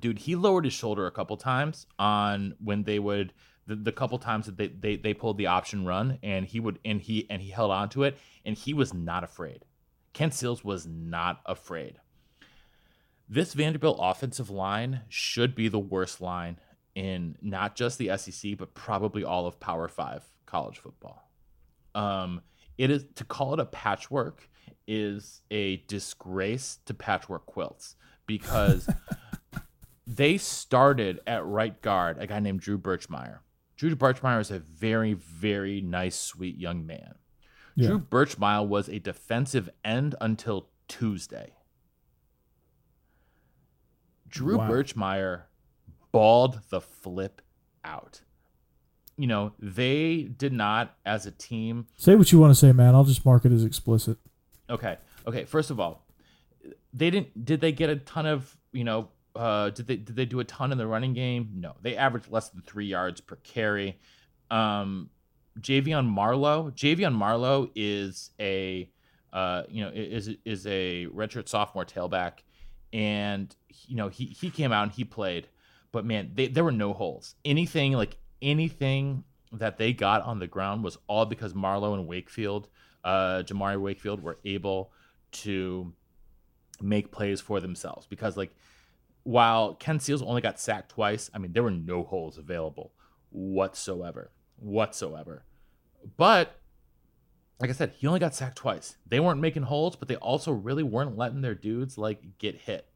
dude, he lowered his shoulder a couple times on when they would the, the couple times that they, they they pulled the option run and he would and he and he held on to it and he was not afraid. Ken Seals was not afraid. This Vanderbilt offensive line should be the worst line in not just the SEC but probably all of Power 5 college football. Um it is to call it a patchwork is a disgrace to patchwork quilts because *laughs* they started at right guard a guy named Drew Birchmeier. Drew Birchmeier is a very, very nice, sweet young man. Yeah. Drew Birchmeier was a defensive end until Tuesday. Drew wow. Birchmeier balled the flip out. You know, they did not, as a team. Say what you want to say, man. I'll just mark it as explicit. Okay. Okay. First of all, they didn't. Did they get a ton of you know uh, did they did they do a ton in the running game? No, they averaged less than three yards per carry. Um, Ja'Veon Marlow, Ja'Veon Marlow is a uh, you know is is a redshirt sophomore tailback, and you know he he came out and he played, but man, they, there were no holes. Anything like anything that they got on the ground was all because Marlow and Wakefield, uh, Jamauri Wakefield, were able to make plays for themselves because like while Ken Seals only got sacked twice, I mean, there were no holes available whatsoever. Whatsoever. But like I said, he only got sacked twice. They weren't making holes, but they also really weren't letting their dudes like get hit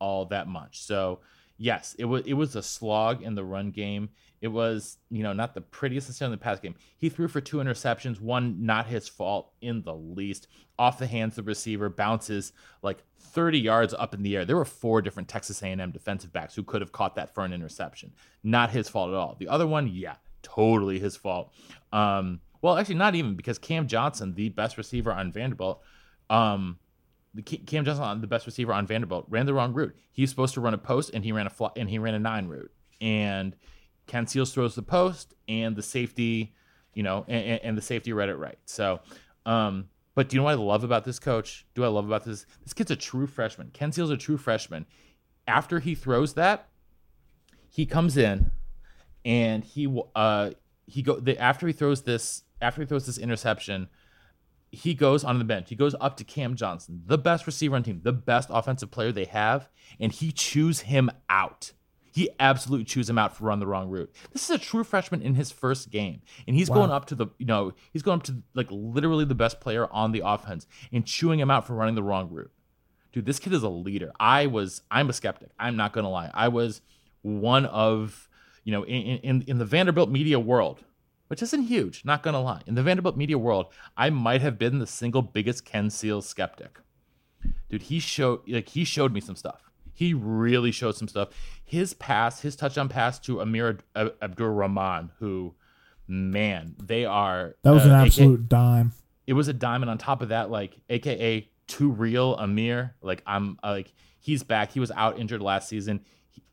all that much. So yes, it was it was a slog in the run game. It was, you know, not the prettiest in the pass game. He threw for two interceptions, one not his fault in the least. Off the hands of the receiver, bounces like 30 yards up in the air. There were four different Texas A&M defensive backs who could have caught that for an interception. Not his fault at all. The other one, yeah, totally his fault. Um, well, actually, not even because Cam Johnson, the best receiver on Vanderbilt, um, Cam Johnson, the best receiver on Vanderbilt, ran the wrong route. He's supposed to run a post, and he ran a fly, and he ran a nine route. And Ken Seals throws the post, and the safety, you know, and, and the safety read it right. So, um, but do you know what I love about this coach? Do I love about this? This kid's a true freshman. Ken Seals a true freshman. After he throws that, he comes in, and he uh he go the, after he throws this after he throws this interception he goes on the bench. He goes up to Cam Johnson, the best receiver on team, the best offensive player they have, and he chews him out. He absolutely chews him out for run the wrong route. This is a true freshman in his first game, and he's wow. going up to the you know he's going up to like literally the best player on the offense and chewing him out for running the wrong route. Dude, this kid is a leader. I was I'm a skeptic. I'm not gonna lie. I was one of you know in in, in the Vanderbilt media world which isn't huge, not gonna lie. In the Vanderbilt media world, I might have been the single biggest Ken Seals skeptic. Dude, he showed like he showed me some stuff. He really showed some stuff. His pass, his touchdown pass to Amir Abdur Rahman, who, man, they are. That was uh, an absolute AKA, dime. It was a diamond. On top of that, like AKA too real Amir. Like I'm uh, like he's back. He was out injured last season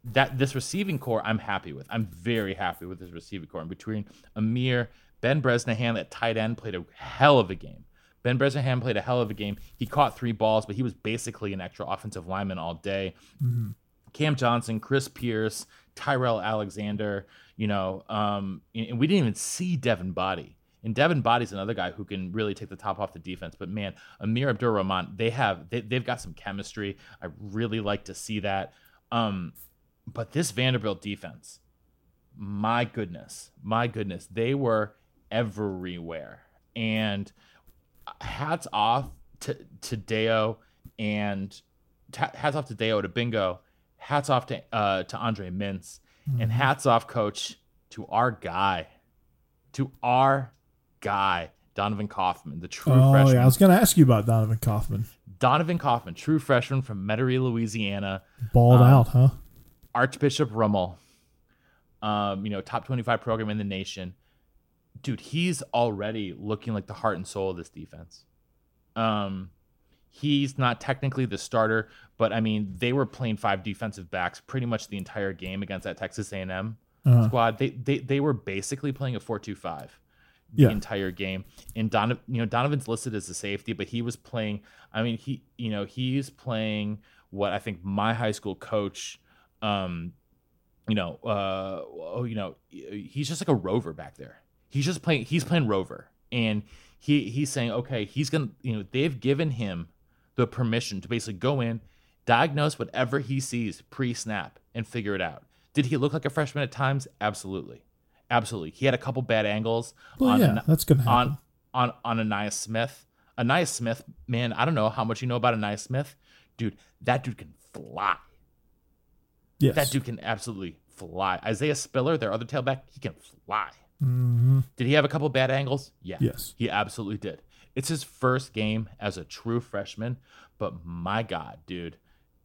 that this receiving core I'm happy with. I'm very happy with this receiving core. And between Amir, Ben Bresnahan at tight end played a hell of a game. Ben Bresnahan played a hell of a game. He caught three balls, but he was basically an extra offensive lineman all day. Mm-hmm. Cam Johnson, Chris Pierce, Tyrell Alexander, you know, um, and we didn't even see Devin Boddie. And Devin Boddie's another guy who can really take the top off the defense. But man, Amir Abdur Rahman, they have they, have got some chemistry. I really like to see that. Um, but this Vanderbilt defense, my goodness, my goodness, they were everywhere. And hats off to to Dayo and t- hats off to Dayo Odeyingbo. Hats off to uh, to Andre Mintze, and hats off, Coach, to our guy, to our guy, Donovan Kaufman, the true Oh freshman. yeah, I was going to ask you about Donovan Kaufman. Donovan Kaufman, true freshman from Metairie, Louisiana. Balled Um, out, huh? Archbishop Rummel, um, you know, top 25 program in the nation. Dude, he's already looking like the heart and soul of this defense. Um, he's not technically the starter, but I mean, they were playing five defensive backs pretty much the entire game against that Texas A&M Uh-huh. squad. They, they they were basically playing a 4-2-5 the Yeah. entire game. And Donovan, you know, Donovan's listed as a safety, but he was playing. I mean, he, you know, he's playing what I think my high school coach, um, you know, uh, oh, you know, he's just like a rover back there. He's just playing. He's playing rover, and he he's saying, okay, he's gonna, you know, they've given him the permission to basically go in, diagnose whatever he sees pre-snap, and figure it out. Did he look like a freshman at times? Absolutely, absolutely. He had a couple bad angles Well, on yeah, that's gonna happen. on on on Ainias Smith. Ainias Smith, man, I don't know how much you know about Ainias Smith, dude. That dude can fly. Yes. That dude can absolutely fly. Isaiah Spiller, their other tailback, he can fly. Hmm Did he have a couple bad angles? Yeah. Yes. He absolutely did. It's his first game as a true freshman, but my God, dude.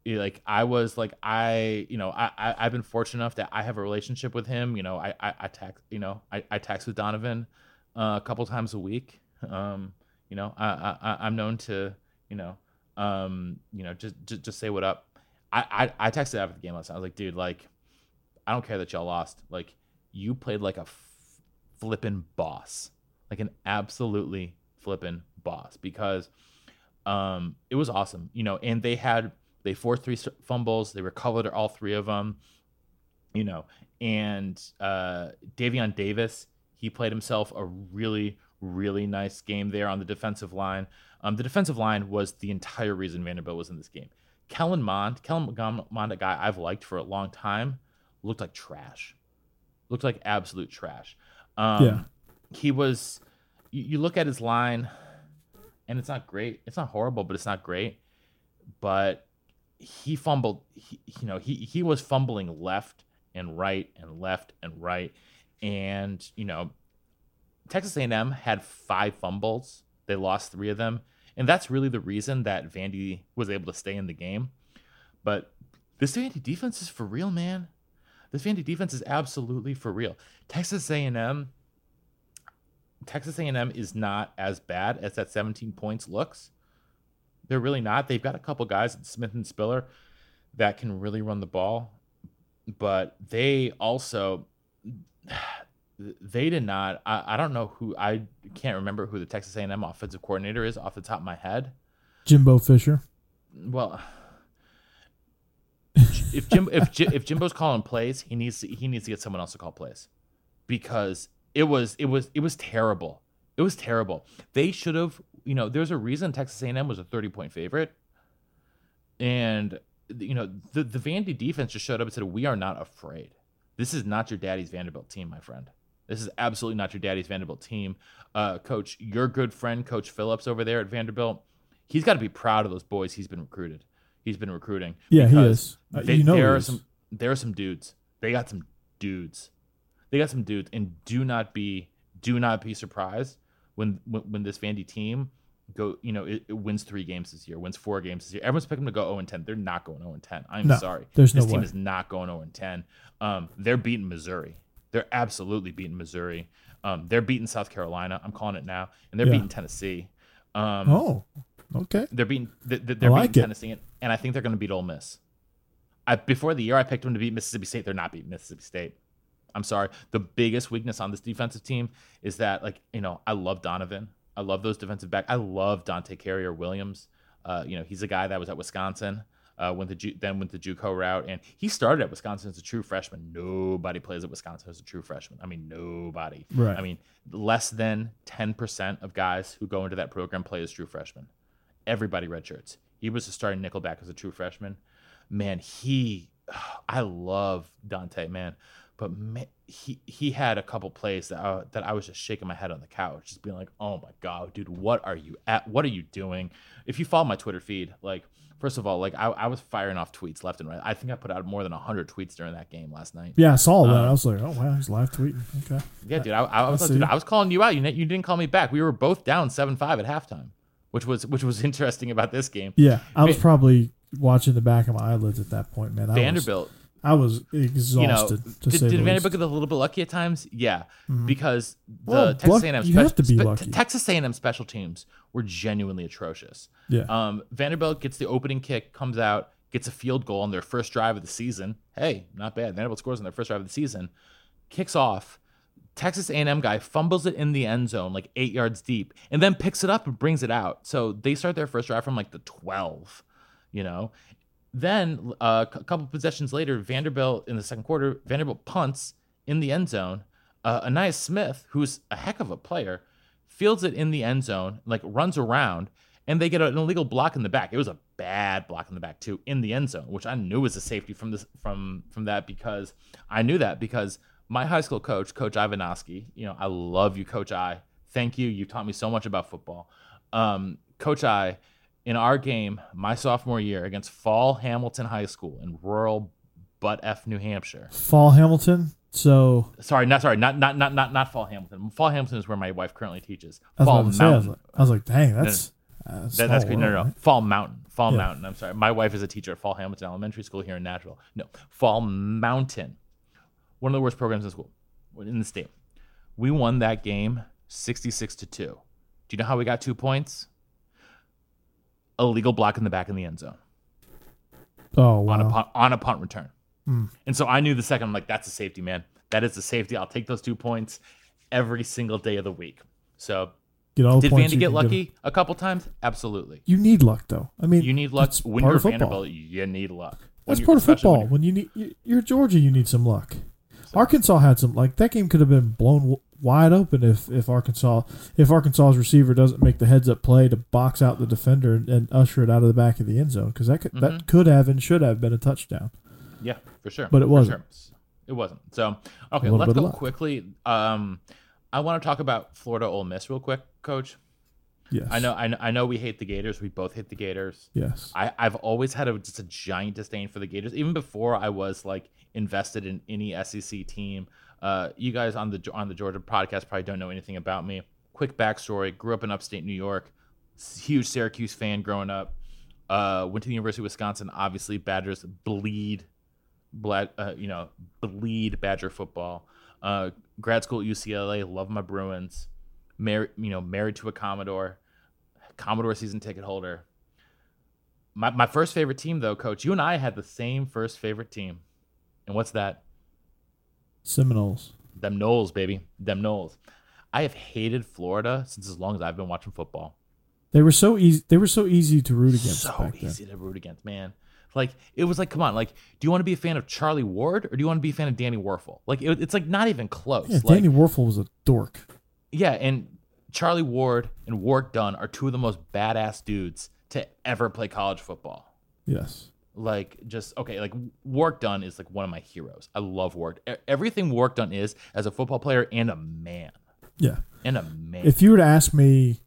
Like I was like I you know I, I I've been fortunate enough that I have a relationship with him you know I I, I text you know I, I text with Donovan uh, a couple times a week um you know I, I I'm known to you know um you know just just, just say what up I, I I texted after the game last night I was like dude like I don't care that y'all lost like you played like a flippin' boss. Like an absolutely flippin' boss because um it was awesome you know and they had they forced three fumbles they recovered all three of them you know and uh Davion Davis he played himself a really really nice game there on the defensive line. Um the defensive line was the entire reason Vanderbilt was in this game. Kellen Mond Kellen Mond a guy I've liked for a long time looked like trash. Looked like absolute trash um Yeah. he was you, you look at his line and it's not great. It's not horrible but it's not great. But he fumbled he, you know he he was fumbling left and right and left and right. And you know Texas A&M had 5 fumbles. They lost 3 of them. And that's really the reason that Vandy was able to stay in the game. But this Vandy defense is for real man this Vandy defense is absolutely for real Texas A&M Texas A&M is not as bad as that 17 points looks. They're really not. They've got a couple guys, Smith and Spiller, that can really run the ball, but they also they did not. I, I don't know who I can't remember who the Texas A&M offensive coordinator is off the top of my head. Jimbo Fisher. Well, if Jim if if Jimbo's calling plays, he needs to, he needs to get someone else to call plays because it was it was it was terrible. It was terrible. They should have, you know, there's a reason Texas A&M was a 30 point favorite, and you know the the Vandy defense just showed up and said, "We are not afraid. This is not your daddy's Vanderbilt team, my friend. This is absolutely not your daddy's Vanderbilt team." Uh, coach, your good friend, Coach Phillips over there at Vanderbilt, he's got to be proud of those boys he's been recruited. He's been recruiting. Yeah, he is. Uh, they- you know there he are is. some there are some dudes. They got some dudes. They got some dudes, and do not be do not be surprised when when, when this Vandy team go. You know, it, it wins three games this year, wins four games this year. Everyone's picking them to go zero and ten. They're not going zero and ten. I'm No, sorry. there's this no team way. is not going zero and ten. Um, they're beating Missouri. They're absolutely beating Missouri. Um, they're beating South Carolina. I'm calling it now, and they're Yeah. beating Tennessee. Um, Oh, okay. they're beating they- they- they're like beating it. Tennessee, and- and I think they're going to beat Ole Miss. I, before the year, I picked them to beat Mississippi State. They're not beating Mississippi State. I'm sorry. The biggest weakness on this defensive team is that, like, you know, I love Donovan. I love those defensive back. I love Dontye Carriere-Williams. Uh, you know, he's a guy that was at Wisconsin. Uh, went the Ju- then went the JUCO route, and he started at Wisconsin as a true freshman. Nobody plays at Wisconsin as a true freshman. I mean, nobody. Right. I mean, less than ten percent of guys who go into that program play as true freshmen everybody red shirts. He was a starting nickelback as a true freshman. Man, he *sighs* I love Dontye, man, but man, he he had a couple plays that I, that I was just shaking my head on the couch, just being like, "Oh my god, dude, what are you at? What are you doing?" If you follow my Twitter feed, like first of all, like I, I was firing off tweets left and right. I think I put out more than hundred tweets during that game last night. Yeah, I saw that. Uh, I was like, oh wow, he's live tweeting. Okay. Yeah, dude, I, I was I, like, dude, I was calling you out. You you didn't call me back. We were both down seven five at halftime, which was which was *laughs* interesting about this game. Yeah, I was Va- probably watching the back of my eyelids at that point, man. I Vanderbilt. Was, I was you know, exhausted. to did, say did Vanderbilt get a little bit lucky at times? Yeah, because the Well, Texas luck- A&M you have to be spe- lucky. Texas A&M special teams were genuinely atrocious. Yeah. Um, Vanderbilt gets the opening kick, comes out, gets a field goal on their first drive of the season. Hey, not bad. Vanderbilt scores on their first drive of the season, kicks off. Texas A&M guy fumbles it in the end zone like eight yards deep, and then picks it up and brings it out. So they start their first drive from like the twelve, you know. Then uh, a couple possessions later, Vanderbilt in the second quarter, Vanderbilt punts in the end zone. Uh, Ainias Smith, who's a heck of a player, fields it in the end zone, like runs around, and they get an illegal block in the back. It was a bad block in the back too, in the end zone, which I knew was a safety from this from from that because I knew that because my high school coach, Coach Ivanovsky, you know, I love you, Coach I. Thank you. You taught me so much about football. Um, Coach I, in our game, my sophomore year against Fall Hamilton High School in rural Butt F, New Hampshire. Fall Hamilton. So Sorry, not sorry, not not not not not Fall Hamilton. Fall Hamilton is where my wife currently teaches. Fall to say, I was, Mountain. like, I was like, dang, that's uh, That, that's good. No, no, no. right? Fall Mountain. Fall Yeah. Mountain. I'm sorry. My wife is a teacher at Fall Hamilton Elementary School here in Nashville. No, Fall Mountain. One of the worst programs in school, in the state. We won that game 66 to 2. Do you know how we got two points? A legal block in the back in the end zone Oh on a punt, on a punt return. Hmm. And so I knew the second, I'm like, that's a safety, man. That is a safety. I'll take those two points every single day of the week. So Get all did Vandy get lucky a couple times? Absolutely. You need luck though. I mean, You need luck when you're football. Vanderbilt. You need luck. When That's part of especially when football. When you need, you're Georgia, you need some luck. Arkansas had some like that game could have been blown wide open if if Arkansas if Arkansas's receiver doesn't make the heads up play to box out the defender and, and usher it out of the back of the end zone because that could, Mm-hmm. that could have and should have been a touchdown. Yeah, for sure. But it wasn't. sure. It wasn't. So okay, let's go quickly. Um, I want to talk about Florida Ole Miss real quick, Coach. Yes, I know, I know, I know we hate the Gators. We both hate the Gators. Yes, I, I've always had a, just a giant disdain for the Gators, even before I was like invested in any SEC team. Uh, you guys on the on the Georgia podcast probably don't know anything about me. Quick backstory: grew up in upstate New York, huge Syracuse fan growing up. Uh, went to the University of Wisconsin. Obviously, Badgers bleed, blad, uh, you know, bleed Badger football. Uh, grad school at UCLA. Love my Bruins. Married, you know, married to a Commodore. Commodore season ticket holder. My, my first favorite team, though, coach, you and I had the same first favorite team. And what's that? Seminoles. Them Noles, baby. Them Noles. I have hated Florida since as long as I've been watching football. They were so easy. They were so easy to root against so back then. easy to root against, man. Like it was like, come on, like, do you want to be a fan of Charlie Ward or do you want to be a fan of Danny Wuerffel? Like it, it's like not even close. Yeah, like, Danny Wuerffel was a dork. yeah, and Charlie Ward and Warrick Dunn are two of the most badass dudes to ever play college football. Yes. Like just okay like Warrick Dunn is like one of my heroes i love Warrick everything Warrick Dunn is as a football player and a man Yeah. and a man If you were to ask me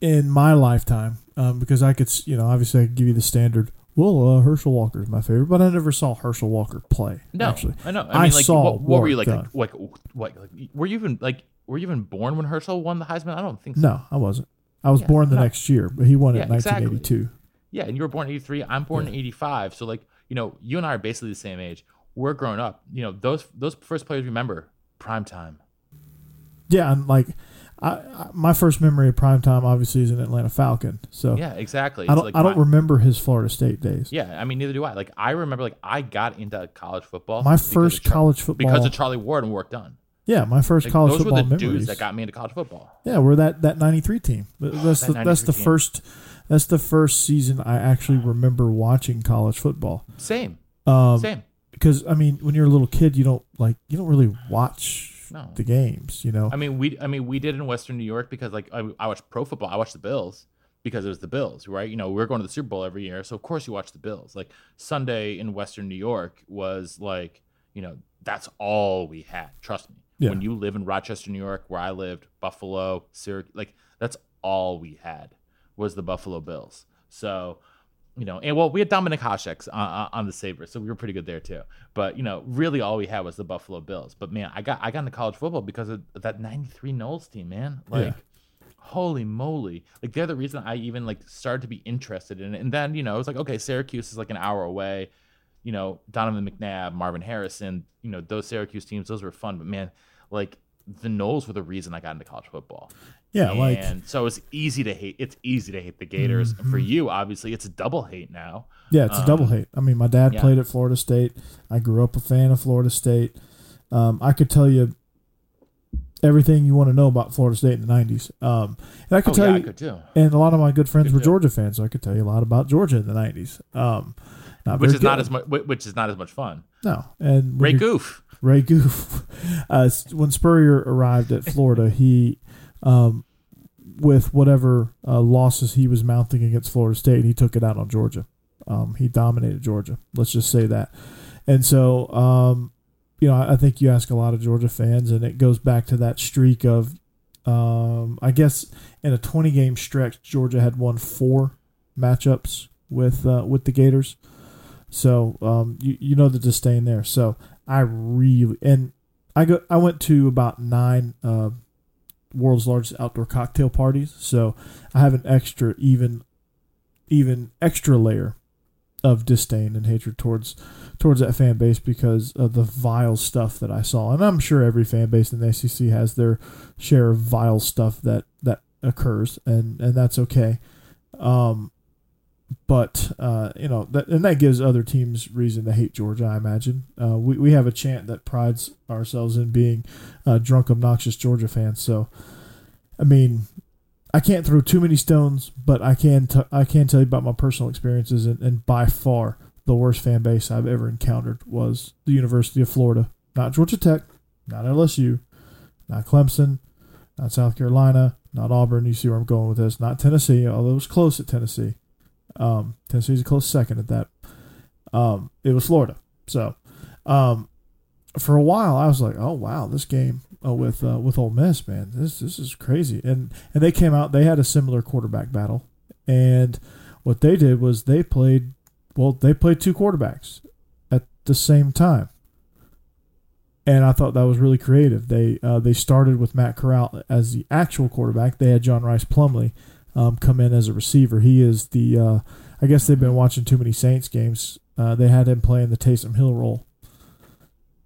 in my lifetime, um, because I could, you know, obviously I could give you the standard. Well, uh, Herschel Walker is my favorite, but I never saw Herschel Walker play. no actually, i know i mean like saw what, what were you like, like like what like were you even like were you even born when herschel won the heisman i don't think so No, I wasn't. I was Yeah, born the no. next year, but he won it in Yeah, exactly. 1982. yeah and you were born in 83 i'm born in 85 so like you know you and i are basically the same age we're growing up you know those those first players remember prime time Yeah, and like, I, I, my first memory of prime time obviously is an Atlanta Falcon. So yeah exactly I don't, like I don't remember his Florida State days. yeah, I mean, neither do I. Like, I remember, like, I got into college football. My first Char- college football- because of Charlie Ward and Warrick Dunn. Yeah, my first Like, college those football were the memories. dudes that got me into college football. Yeah, we're that that '93 team. Th- That's That the, that's the team. first. That's the first season I actually remember watching college football. Same, Um, same. because I mean, when you're a little kid, you don't like you don't really watch No. the games. You know, I mean, we, I mean, we did in Western New York because, like, I, I watched pro football. I watched the Bills because it was the Bills, right? You know, we're going to the Super Bowl every year, so of course you watch the Bills. Like Sunday in Western New York was like, you know, that's all we had. Trust me. Yeah. When you live in Rochester, New York, where I lived, Buffalo, Syracuse, like that's all we had was the Buffalo Bills. So, you know, and well, we had Dominik Hasek on, on the Sabres, so we were pretty good there too. But you know, really, all we had was the Buffalo Bills. But man, I got I got into college football because of that '93 Noles team, man. Like, Yeah. holy moly! Like they're the reason I even like started to be interested in it. And then you know, it's like okay, Syracuse is like an hour away. You know, Donovan McNabb, Marvin Harrison. You know, those Syracuse teams, those were fun. But man, like the Noles were the reason I got into college football. Yeah, like Mm-hmm. and so it's easy to hate. It's easy to hate the Gators. And for you, obviously, it's a double hate now. Yeah, it's a double hate. I mean, my dad Um, yeah. played at Florida State. I grew up a fan of Florida State. Um, I could tell you everything you want to know about Florida State in the '90s. Um, and I could Oh, tell yeah, you, could too. and a lot of my good friends were too. Georgia fans, so I could tell you a lot about Georgia in the '90s. Um, Which is not as much. Which is not as much fun. no. And Ray Goff. Ray Goff. *laughs* Uh, when Spurrier arrived at Florida, he, um, with whatever uh, losses he was mounting against Florida State, and he took it out on Georgia. Um, he dominated Georgia. Let's just say that. And so, um, you know, I, I think you ask a lot of Georgia fans, and it goes back to that streak of, um, I guess, in a 20 game stretch, Georgia had won four matchups with uh, with the Gators. So um, you you know the disdain there. So I really and I go I went to about nine uh, world's largest outdoor cocktail parties. So I have an extra even even extra layer of disdain and hatred towards towards that fan base because of the vile stuff that I saw. And I'm sure every fan base in the SEC has their share of vile stuff that that occurs and and that's okay. Um but uh, you know that and that gives other teams reason to hate Georgia. I imagine uh, we we have a chant that prides ourselves in being uh, drunk, obnoxious Georgia fans. So, I mean, I can't throw too many stones, but I can t- I can tell you about my personal experiences, and, and by far the worst fan base I've ever encountered was the University of Florida, not Georgia Tech, not LSU, not Clemson, not South Carolina, not Auburn. You see where I'm going with this? Not Tennessee, although it was close at Tennessee. Um, Tennessee's a close second at that. Um, it was Florida. So, um, for a while, I was like, "Oh wow, this game uh, with uh, with Ole Miss, man, this this is crazy." And and they came out. They had a similar quarterback battle, and what they did was they played. Well, they played two quarterbacks at the same time, and I thought that was really creative. They uh, they started with Matt Corral as the actual quarterback. They had John Rhys Plumlee um, come in as a receiver. He is the. Uh, I guess they've been watching too many Saints games. Uh, they had him playing the Taysom Hill role,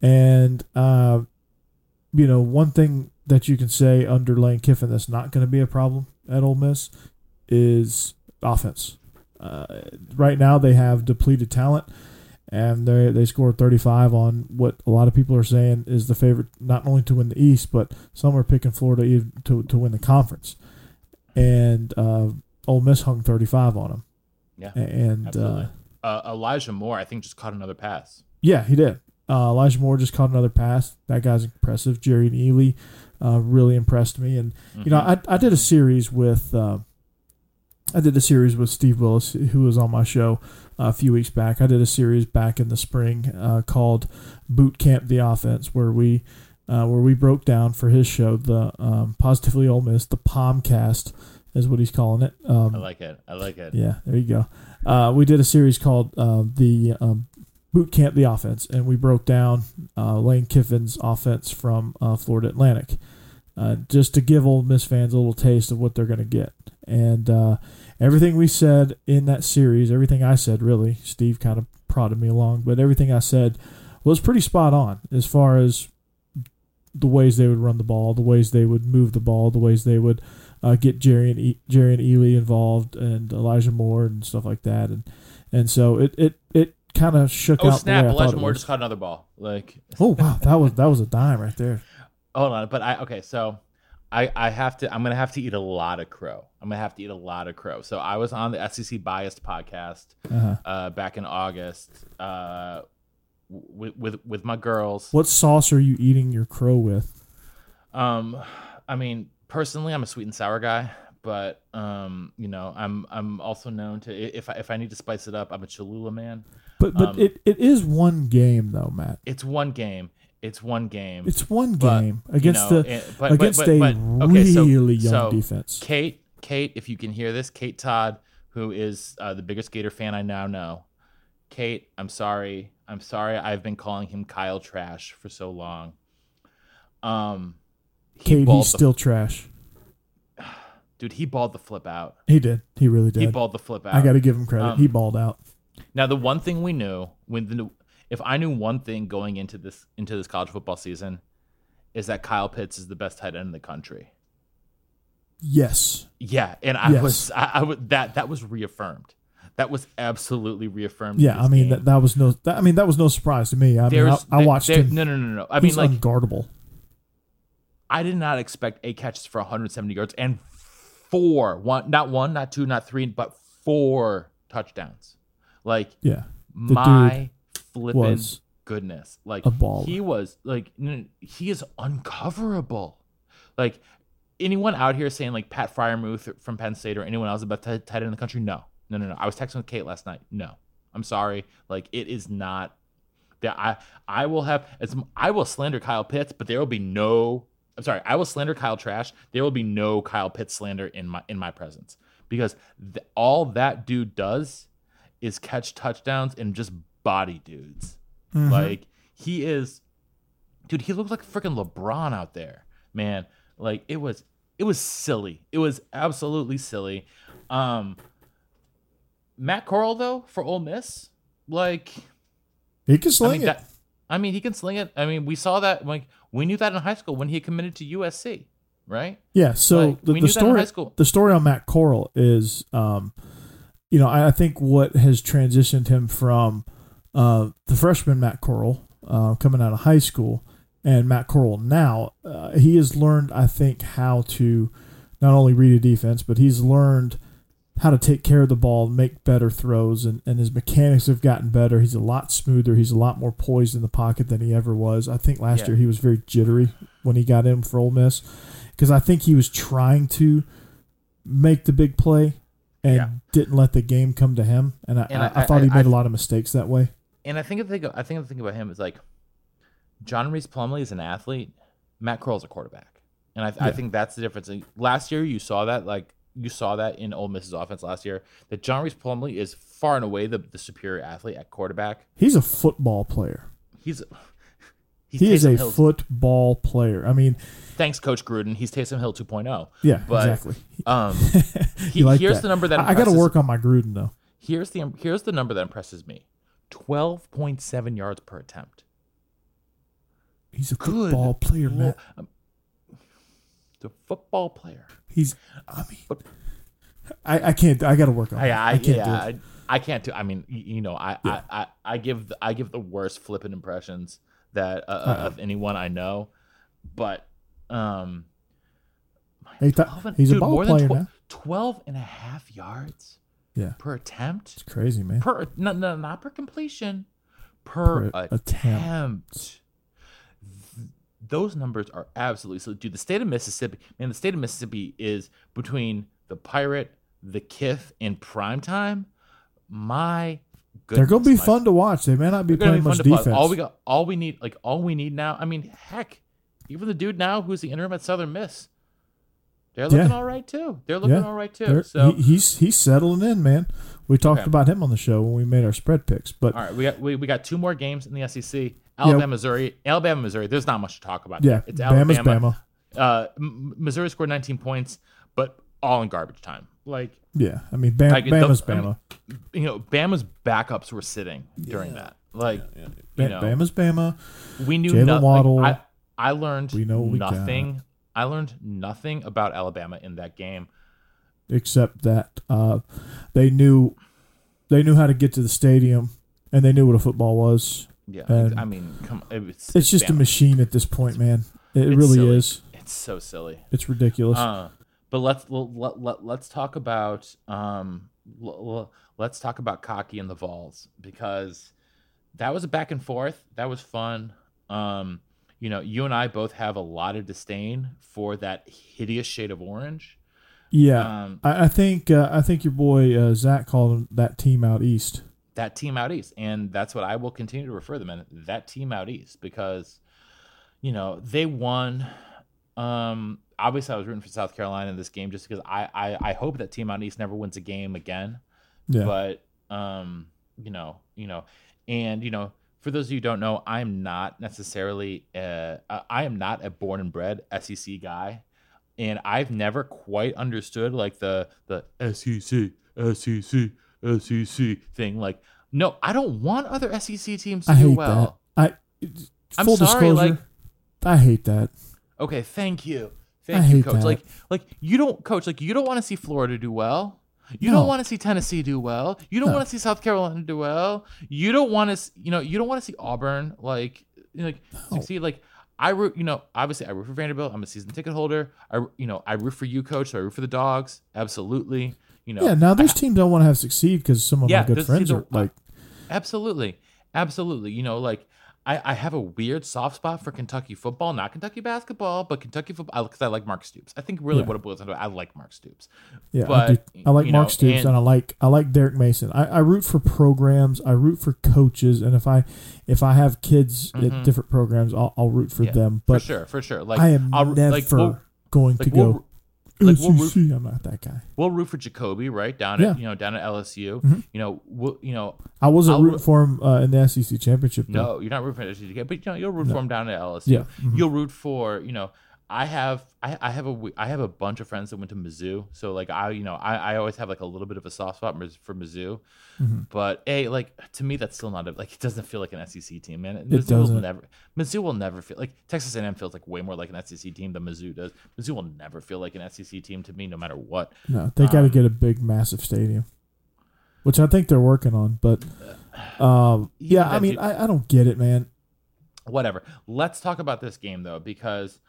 and uh, you know one thing that you can say under Lane Kiffin that's not going to be a problem at Ole Miss is offense. Uh, right now they have depleted talent, and they they scored 35 on what a lot of people are saying is the favorite not only to win the East, but some are picking Florida to to win the conference. And uh, Ole Miss hung 35 on them. Yeah, And uh, Uh, Elijah Moore, I think, just caught another pass. yeah, he did. Uh, Elijah Moore just caught another pass. That guy's impressive. Jerrion Ealy uh, really impressed me. And you know, I I did a series with uh, I did a series with Steve Willis, who was on my show uh, a few weeks back. I did a series back in the spring uh, called Boot Camp the Offense, where we uh, where we broke down for his show the um, Positively Ole Miss, the Palmcast is what he's calling it. Um, I like it. I like it. yeah, there you go. Uh, we did a series called uh, the um, Boot Camp the Offense, and we broke down uh, Lane Kiffin's offense from uh, Florida Atlantic, uh, just to give Ole Miss fans a little taste of what they're going to get. And uh, everything we said in that series, everything I said, really, Steve kind of prodded me along, but everything I said was pretty spot on as far as the ways they would run the ball, the ways they would move the ball, the ways they would uh, get Jerry and e- Jerrion Ealy involved, and Elijah Moore and stuff like that, and and so it it it kind of shook Oh out snap! the way I Elijah Moore was. just caught another ball. Like, *laughs* Oh wow, that was that was a dime right there. hold on, but I okay. So, I I have to. I'm gonna have to eat a lot of crow. I'm gonna have to eat a lot of crow. So I was on the SEC Biased podcast Uh-huh. uh, back in August uh, with with with my girls. What sauce are you eating your crow with? Um, I mean, personally, I'm a sweet and sour guy, but um, you know, I'm I'm also known to if I, if I need to spice it up, I'm a Cholula man. But but Um, it, it is one game though, Matt. It's one game. It's one game. It's one But, game you against know, the eh, but- but- against but- a but- okay, so- really young so defense. Kate, Kate, if you can hear this, Kate Todd, who is uh, the biggest Gator fan I now know. Kate, I'm sorry. I'm sorry. I've been calling him Kyle Trash for so long. Um, he Kate, balled he's the- still trash. *sighs* dude. He balled the flip out. He did. He really did. He balled the flip out. I got to give him credit. Um, he balled out. Now, the one thing we knew when the if I knew one thing going into this into this college football season, is that Kyle Pitts is the best tight end in the country. Yes. Yeah, and I Yes. was I, I would that that was reaffirmed. That was absolutely reaffirmed. Yeah. I mean game. that, that was no. That, I mean that was no surprise to me. I mean I, I watched there- him. No, no, no, no. I mean, like unguardable. I did not expect eight catches for 170 yards and four one, not one, not two, not three, but four touchdowns. Like Yeah. The my flipping was goodness like a baller. he was like he is uncoverable like anyone out here saying like pat freiermuth from penn state or anyone else about tight end in the country no no no no i was texting with kate last night no i'm sorry like it is not that i i will have as i will slander kyle pitts but there will be no i'm sorry i will slander kyle trash there will be no kyle pitts slander in my in my presence because th- all that dude does is catch touchdowns and just body dudes. Mhm. Like he is, dude. He looked like freaking LeBron out there, man. Like it was, it was silly. It was absolutely silly. Um, Matt Corral though for Ole Miss, like he can I sling mean it. that. I mean he can sling it. I mean we saw that like we knew that in high school when he committed to USC, right? Yeah. So Like, the, the knew that in story high school. the story on Matt Corral is, um, you know, I, I think what has transitioned him from uh, the freshman Matt Corral uh, coming out of high school and Matt Corral now, uh, he has learned, I think, how to not only read a defense, but he's learned how to take care of the ball, make better throws, and, and his mechanics have gotten better. He's a lot smoother. He's a lot more poised in the pocket than he ever was. I think last Yeah. year he was very jittery when he got in for Ole Miss because I think he was trying to make the big play and Yeah. didn't let the game come to him. And I, And I, I- I thought he made a lot of mistakes that way. And I think the thing, I think the thing about him is like John Rhys Plumlee is an athlete. Matt Corral's a quarterback, and I, I think that's the difference. Last year, you saw that, like you saw that in Ole Miss's offense last year. That John Rhys Plumlee is far and away the, the superior athlete at quarterback. He's a football player. He's he's He is a Hill. football player. I mean, Thanks, Coach Gruden. He's Taysom Hill 2.0. yeah, But, exactly. Um, *laughs* he- like here's that. the number that I, I got to work on my Gruden though. Here's the here's the number that impresses me: twelve point seven yards per attempt. He's a Good football player, man. Um, The football player. He's. I mean, I, I can't. I got to work on. I. I, I can't yeah, do I, it. I can't do. I mean, you know, I, Yeah. I, I, I give the, I give the worst flippant impressions that uh, Uh-uh. of anyone I know, but um, th- and- he's a ball player, twe- man. 12 and a half yards Yeah, per attempt it's crazy, man. per no, no not per completion per, Per attempt. attempt. Th- Those numbers are absolutely so. Dude, the state of Mississippi, man, the state of Mississippi is between the Pirate, the Kiff, and Primetime. My goodness. They're gonna be my- fun to watch. They may not be playing be much to play. defense. All we got, all we need, like all we need now. I mean, heck, even the dude now who's the interim at Southern Miss, they're looking Yeah. all right too. They're looking Yeah, all right too. They're- So he, he's he's settling in, man. We talked Okay. about him on the show when we made our spread picks, but All right, we got we, we got two more games in the SEC. Alabama, Missouri, Alabama, Missouri. There's not much to talk about. yeah, here. it's Bama's Alabama. Bama. Uh, Missouri scored 19 points, but all in garbage time. Like Yeah, I mean Bam, Like, the- Bama's I mean, Bama. you know, Bama's backups were sitting during that. Like you know, Bama's Bama. we knew Jaylen nothing. Waddle. I, I learned We know we nothing. I learned nothing about Alabama in that game. except that uh, they knew they knew how to get to the stadium and they knew what a football was. Yeah, And I mean, come. It's, It's just a machine at this point, man. It It's really silly. is. It's so silly. It's ridiculous. Uh, but let's let, let, let's talk about um let's talk about cocky and the Vols because that was a back and forth. That was fun. Um, you know, you and I both have a lot of disdain for that hideous shade of orange. Yeah, Um, I, I think uh, I think your boy uh, Zach called that team out east. that team out east, and that's what I will continue to refer them in. That team out east because, you know, they won. Um, obviously, I was rooting for South Carolina in this game just because I I, I hope that team out east never wins a game again. Yeah, But um, you know, you know, and you know, for those of you who don't know, I'm not necessarily uh, I am not a born and bred SEC guy, and I've never quite understood like the the SEC SEC SEC thing. Like, no, I don't want other SEC teams to I do hate well. that. I I'm full sorry, disclosure, like- I hate that. Okay, thank you, I thank you, hate coach. that. Like, like you don't, coach. Like, you don't want to see Florida do well. You No. don't want to see Tennessee do well. You don't No. want to see South Carolina do well. You don't want to, you know, you don't want to see Auburn like, you know, like succeed. Like, I root, you know, obviously I root for Vanderbilt. I'm a season ticket holder. I, you know, I root for you, coach. So I root for the dogs. Absolutely. You know, Yeah, now there's teams I want to have succeed because some of Yeah, my good friends are like, Absolutely. Absolutely. You know, like I, I have a weird soft spot for Kentucky football, not Kentucky basketball, but Kentucky football because I like Mark Stoops. I think really Yeah. what it boils down to, I like Mark Stoops. yeah, I, But, do. I like Mark know, Stoops and- and, I like I like Derek Mason. I, I root for programs. I root for coaches, and if I if I have kids at different programs, I'll, I'll root for Mm-hmm. Yeah, them. But for sure, for sure. Like I am I'll, never like, we'll, going like, to we'll- go. Like, we'll root- SEC. I'm not that guy. we'll root for Jacoby, right down Yeah. Mm-hmm. at you know down at LSU. You know, we'll, you know, I wasn't I'll rooting root- for him uh, in the SEC championship. though. no, you're not rooting for LSU, but you know you'll root for him down at LSU. Yeah. Mhm. You'll root for you know. I have I, I have a I have a bunch of friends that went to Mizzou, so like I you know I, I always have like a little bit of a soft spot for Mizzou, Mm-hmm. but a like to me that's still not a, like it doesn't feel like an SEC team, man. Mizzou will doesn't. never Mizzou will never feel like Texas A&M feels like way more like an SEC team than Mizzou does. Mizzou will never feel like an SEC team to me, no matter what. No, they got to Um, get a big, massive stadium, which I think they're working on. But um, yeah, I mean. I, I don't get it, man. whatever. Let's talk about this game though, because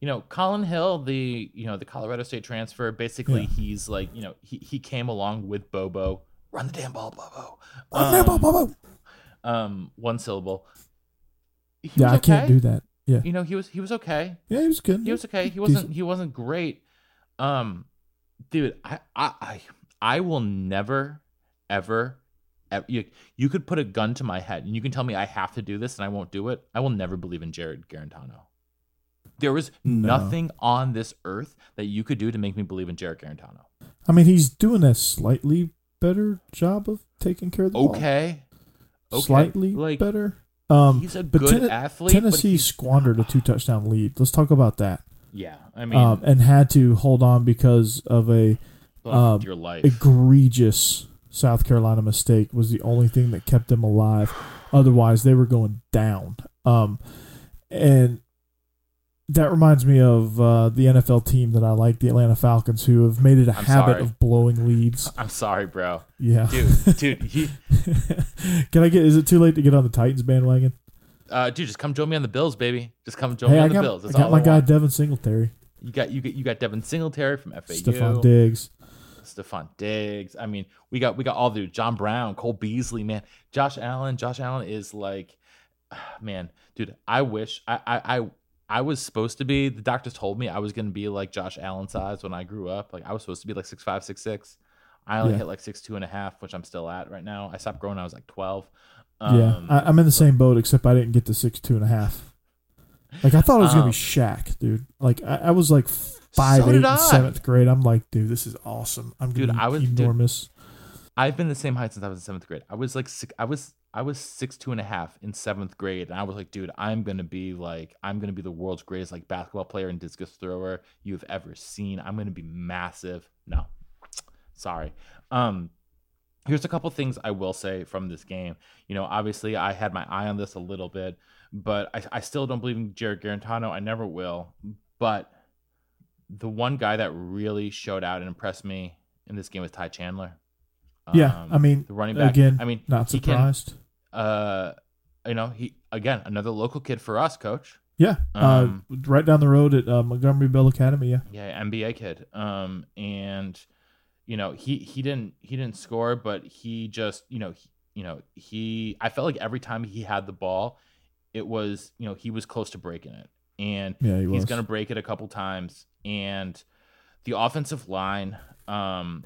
you know Collin Hill, the you know the Colorado State transfer, basically Yeah. he's like you know he he came along with Bobo. Run the damn ball, Bobo. Man, Um, bo- bo- bo. um, one syllable. He yeah, was I can't do that. Yeah, You know he was he was okay. yeah, he was good. He was okay. He wasn't he wasn't great. Um, dude, I I I, I will never ever. ev- You, you could put a gun to my head and you can tell me I have to do this and I won't do it. I will never believe in Jarrett Guarantano. There is No. nothing on this earth that you could do to make me believe in Jarrett Guarantano. I mean, he's doing a slightly better job of taking care of the ball. Okay. Okay. slightly like, better. Um, he's a but good Ten- athlete, Tennessee squandered a two touchdown lead. Let's talk about that. Yeah. I mean, Um, and had to hold on because of a um, your life. egregious South Carolina mistake was the only thing that kept them alive. Otherwise, they were going down. Um, and that reminds me of uh, the NFL team that I like, the Atlanta Falcons, who have made it a I'm habit sorry. of blowing leads. *laughs* I'm sorry, bro. Yeah, Dude, dude, *laughs* he, Can I get? Is it too late to get on the Titans bandwagon? uh, dude, just come join me on the Bills, baby. Just come join Hey, me I on the got, Bills. I That's got all my I guy. Devin Singletary, You got you get you got Devin Singletary from FAU. Stefon Diggs. Stefon Diggs. I mean, we got we got all the John Brown, Cole Beasley, man. Josh Allen. Josh Allen is like, *sighs* man, dude. I wish I I I, I was supposed to be. The doctors told me I was gonna be like Josh Allen size when I grew up. Like I was supposed to be like six five, six six. I only Yeah. hit like six two and a half, which I'm still at right now. I stopped growing. I was like twelve. yeah, Um, I, I'm in the same boat, except I didn't get to six two and a half. Like I thought it was gonna Um, be Shaq, dude. Like I, I was like five So eight in seventh grade. I'm like, dude, this is awesome. I'm Dude, gonna be I was- dude, enormous. I've been the same height since I was in seventh grade. I was like six, I was I was six two and a half in seventh grade, and I was like, dude, I'm gonna be like I'm gonna be the world's greatest like basketball player and discus thrower you've ever seen. I'm gonna be massive. No, sorry. Um, here's a couple things I will say from this game. You know, obviously I had my eye on this a little bit, but I, I still don't believe in Jarrett Guarantano. I never will. But the one guy that really showed out and impressed me in this game was Ty Chandler. Yeah, Um, I mean, the running back. again, I mean, not he can- surprised. Uh, you know, he again another local kid for us, coach. yeah, um, uh, right down the road at uh, Montgomery Bell Academy. Yeah, Yeah, MBA kid. Um, and you know, he he didn't he didn't score, but he just you know he, you know he I felt like every time he had the ball, it was you know he was close to breaking it, and yeah, he he's was. gonna break it a couple times, and the offensive line, um,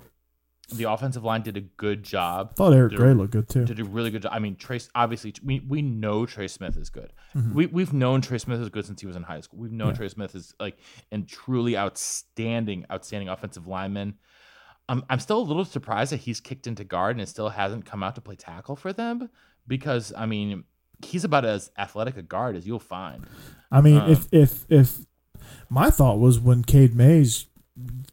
the offensive line did a good job. thought Eric Did a- Gray looked good too. Did a really good job. I mean, Trace. Obviously, we we know Trey Smith is good. Mm-hmm. We we've known Trey Smith is good since he was in high school. We've known Yeah. Trey Smith is like and truly outstanding, outstanding offensive lineman. I'm I'm still a little surprised that he's kicked into guard and still hasn't come out to play tackle for them because I mean he's about as athletic a guard as you'll find. I mean, Um, if if if my thought was when Cade Mays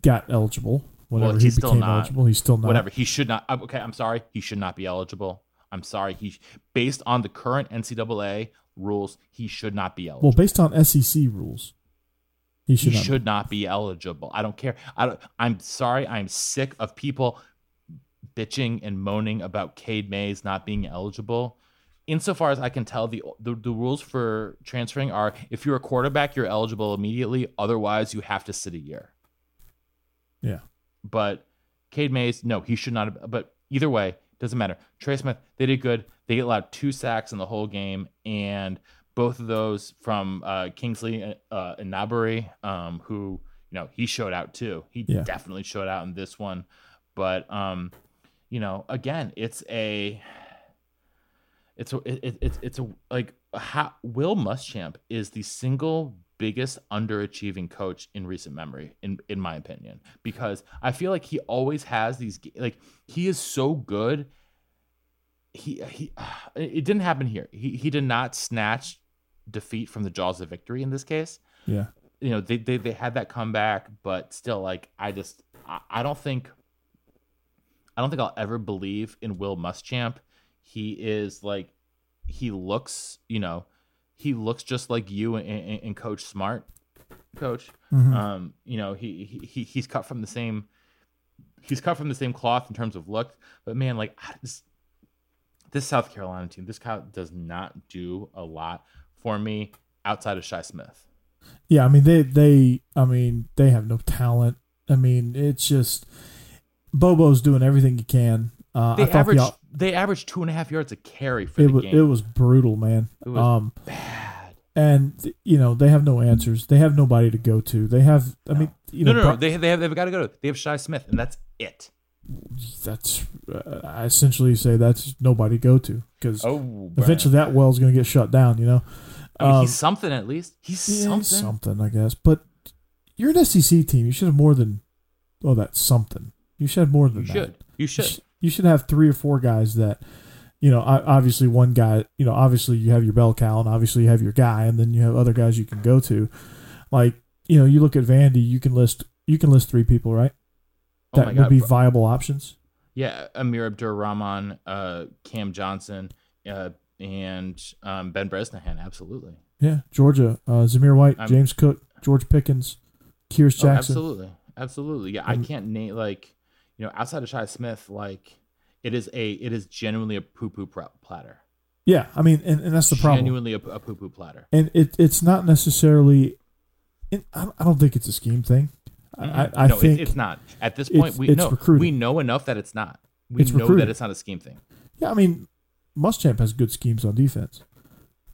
got eligible, he he's still became not. eligible, he's still not. Whatever. He should not. Uh, okay, I'm sorry. He should not be eligible. I'm sorry. He based on the current NCAA rules, he should not be eligible. Well, based on SEC rules, he should he not. should not be eligible. I don't care. I don't. I'm sorry. I'm sick of people bitching and moaning about Cade Mays not being eligible. Insofar as I can tell, the, the the rules for transferring are: if you're a quarterback, you're eligible immediately. Otherwise, you have to sit a year. Yeah. But Cade Mays, no, he should not. Have, but either way, doesn't matter. Trey Smith, they did good. They allowed two sacks in the whole game, and both of those from uh, Kingsley uh, and Nabari, um, who you know he showed out too. He Yeah. definitely showed out in this one. But um, you know, again, it's a, it's a, it, it, it's it's a like how, Will Muschamp is the single biggest underachieving coach in recent memory, in in my opinion, because I feel like he always has these like he is so good. He he, *sighs* it didn't happen here. He he did not snatch defeat from the jaws of victory in this case Yeah. you know they, they they had that comeback but still like i just I, I don't think i don't think i'll ever believe in will muschamp he is like he looks you know he looks just like you and, and, and coach smart coach Mhm. um you know he, he he he's cut from the same he's cut from the same cloth in terms of look but man like I just, this south carolina team this cow does not do a lot for me outside of shi smith Yeah, I mean they they I mean they have no talent. I mean it's just Bobo's doing everything he can. Uh, They I thought averaged the, they averaged two and a half yards a carry for it the was game. it was brutal, man. It was um, bad. and you know they have no answers. They have nobody to go to. They have. I mean, you no, know, no, no. They they have they've got to go to. They have Shi Smith, and that's it. that's uh, I essentially say that's nobody to go to because Oh, eventually that well is going to get shut down. You know, I mean, Um, he's something at least. He's yeah, something. something I guess. But you're an SEC team. You should have more than oh that's something. You should have more than You that. should. You should. You should have three or four guys that, you know, obviously one guy, you know, obviously you have your bell cow and obviously you have your guy and then you have other guys you can go to. Like, you know, you look at Vandy, you can list you can list three people, right? Oh That my would be viable options. Yeah, Amir Abdur Rahman, uh, Cam Johnson, uh, and um, Ben Bresnahan. Absolutely. Yeah, Georgia, uh, Zamir White, I'm- James Cook, George Pickens, Kearis Oh, Jackson. absolutely, absolutely. Yeah, I can't name like you know outside of Shi Smith, like it is a it is genuinely a poo poo platter. yeah, I mean, and, and that's the problem. Genuinely a, a poo poo platter. And it it's not necessarily. It, I don't think it's a scheme thing. I, I, no, think it's, it's not. At this point, we know recruiting. we know enough that it's not. We It's know recruiting. that it's not a scheme thing. Yeah, I mean, Muschamp has good schemes on defense.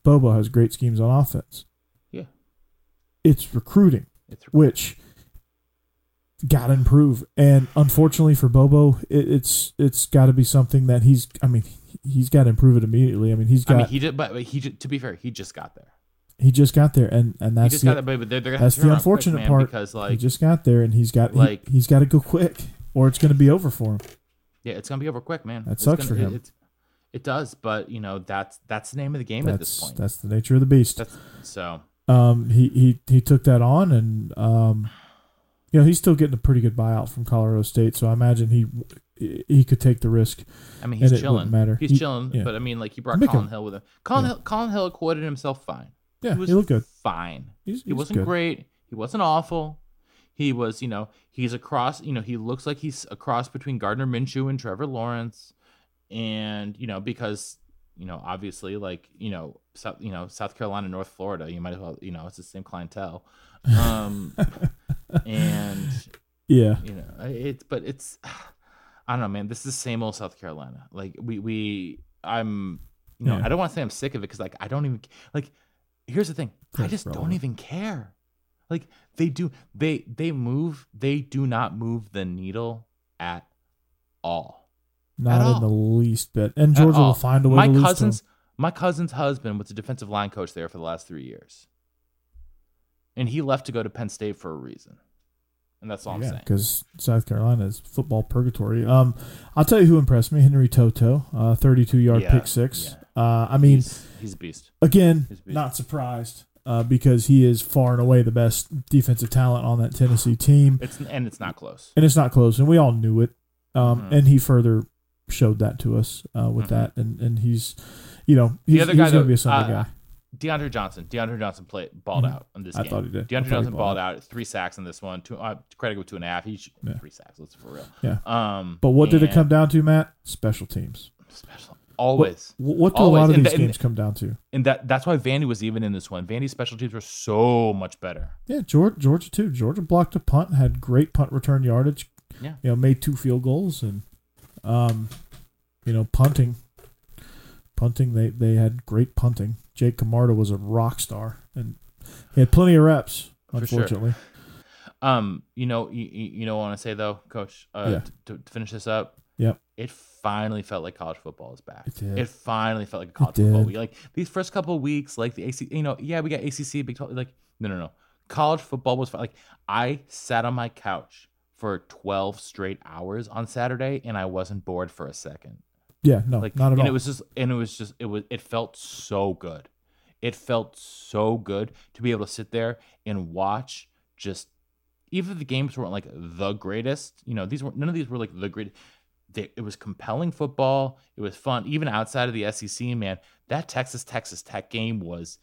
Bobo has great schemes on offense. Yeah, It's recruiting, it's which got to improve. And unfortunately for Bobo, it, it's it's got to be something that he's. I mean, he's got to improve it immediately. I mean, he's got. I mean, he, did, but but he to be fair, he just got there. He just got there, and and that's the, got there, they're, they're that's the around quick, unfortunate part. because like he just got there, and he's got like- he, he's got to go quick, or it's going to be over for him. yeah, it's gonna be over quick, man. That It's sucks gonna- for him. It, it, it does, but you know that's that's the name of the game at this point. that's the nature of the beast. That's so. um, he, he he took that on, and um, you know he's still getting a pretty good buyout from Colorado State. So I imagine he he could take the risk. I mean, he's chilling. matter. He's He- chilling, yeah. but I mean, like he brought Make Collin him- Hill with him. Collin Yeah. Hill, Collin Hill acquitted himself fine. Yeah, he was he looked good. Fine. He's, he wasn't good. great. He wasn't awful. He was, you know, he's across. You know, he looks like he's a cross between Gardner Minshew and Trevor Lawrence, and you know, because you know, obviously, like you know, South, you know, South Carolina, North Florida, you might as well, you know, it's the same clientele. Um, *laughs* and *laughs* Yeah, you know it's but it's *sighs* i don't know man this is the same old south carolina like we we i'm you know Yeah. i don't want to say i'm sick of it because like i don't even like here's the thing i just don't even care Like they do, they they move. They do not move the needle at all. Not At in all. the least bit. And Georgia will find a way my to lose to cousin's my cousin's husband was a defensive line coach there for the last three years, and he left to go to Penn State for a reason. And that's all I'm Yeah, saying. because South Carolina is football purgatory. Um, I'll tell you who impressed me: Henry To'oTo'o, uh, thirty-two yard Yeah, pick six. Uh, I mean, he's, he's a beast. again, He's a beast. not surprised uh, because he is far and away the best defensive talent on that Tennessee *sighs* team, It's and it's not close. and it's not close, and we all knew it. Um, Mhm. and he further showed that to us uh, with Mhm. that, and and he's, you know, he's, the other he's guy going to be a Sunday uh, guy. DeAndre Johnson. DeAndre Johnson played balled Mhm. out on this I game. thought he did. DeAndre Johnson balled balled out. Three sacks in this one. Two uh, credit go two and a half. He should, Yeah. three sacks. Let's for real. Yeah. Um. But what did it come down to, Matt? Special teams. Special. Always. What, what do a lot of And these the- and games come down to? And that that's why Vandy was even in this one. Vandy's special teams were so much better. Yeah, Georgia, Georgia too. Georgia blocked a punt, had great punt return yardage. Yeah. you know, made two field goals, and um, you know, punting, punting. They they had great punting. Jake Camarda was a rock star, and he had plenty of reps. For sure. Unfortunately, Um, you know, you, you know what I want to say though, Coach. Uh, Yeah. to, to finish this up, Yep. It finally felt like college football is back. It did. finally felt like college football week. Like these first couple of weeks, like the AC, you know, yeah, we got ACC, Big 12. Like no, no, no. College football was fi- like I sat on my couch for 12 straight hours on Saturday, and I wasn't bored for a second. Yeah, no, like not at and all. it was just and it was just it was it felt so good it felt so good to be able to sit there and watch just even if the games weren't like the greatest you know these were none of these were like the great they, it was compelling football it was fun even outside of the sec man that texas texas tech game was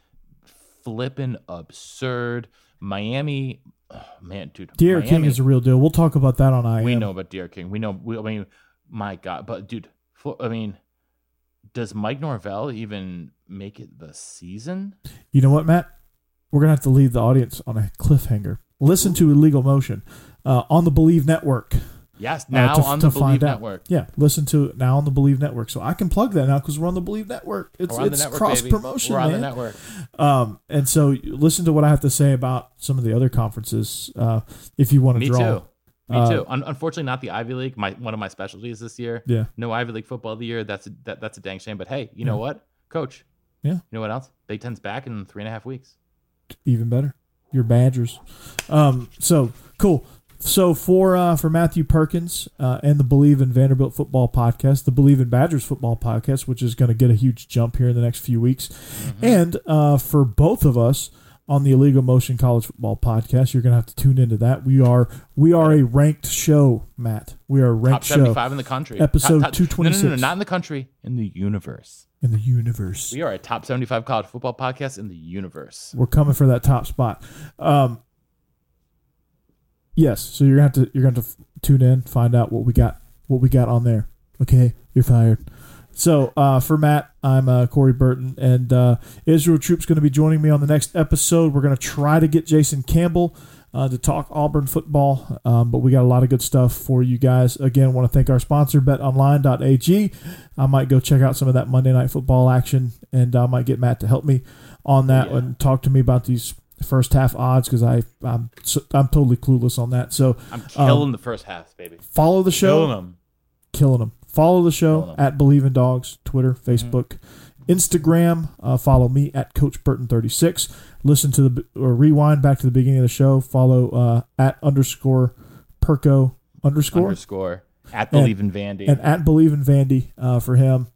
flipping absurd miami oh, man dude D'Eriq King is a real deal. We'll talk about that on I. we know about D'Eriq King. We know. We, I mean, my God, but dude, I mean, does Mike Norvell even make it the season? You know what, Matt? We're gonna have to leave the audience on a cliffhanger. Listen to Illegal Motion uh, on the Believe Network. Yes, uh, now to- on to the Believe out. Network. Yeah, listen to it now on the Believe Network. So I can plug that now because we're on the Believe Network. It's, We're on the it's network, cross baby. promotion, We're on man. the network. Um, and so listen to what I have to say about some of the other conferences. Uh, if you want to draw, too. Me Uh, too. Un- unfortunately, not the Ivy League. My one of my specialties this year. Yeah. No Ivy League football of the year. That's a, that, that's a dang shame. But hey, you know Yeah. what, Coach? Yeah. You know what else? Big Ten's back in three and a half weeks. even better. Your Badgers. Um, so cool. So for uh, for Matthew Perkins uh, and the Believe in Vanderbilt football podcast, the Believe in Badgers football podcast, which is going to get a huge jump here in the next few weeks, Mm-hmm. and uh, for both of us on the Illegal Motion College Football podcast, you're going to have to tune into that. We are we are a ranked show, Matt. We are a Top ranked show seventy-five in the country. Episode Top- top- No, no, no, no, not in the country. In the universe. in the universe. We are a top seventy-five college football podcast in the universe. We're coming for that top spot. Um, yes, so you're gonna have to you're gonna have to tune in, find out what we got what we got on there. Okay, you're fired. So uh, for Matt, I'm uh, Corey Burton, and uh, Israel Troop's going to be joining me on the next episode. We're going to try to get Jason Campbell uh, to talk Auburn football, um, but we got a lot of good stuff for you guys. Again, want to thank our sponsor, BetOnline.ag. I might go check out some of that Monday Night Football action, and I might get Matt to help me on that Yeah. and talk to me about these first half odds because I I'm I'm totally clueless on that. So I'm killing Um, the first half, baby. follow the show Killing them. killing them. Follow the show at Believe in Dogs, Twitter, Facebook, Instagram. Uh, follow me at Coach Burton thirty six. Listen to the or rewind back to the beginning of the show. Follow uh, at underscore Perco underscore Underscore. At And- Believe in Vandy. and at Believe in Vandy uh, for him.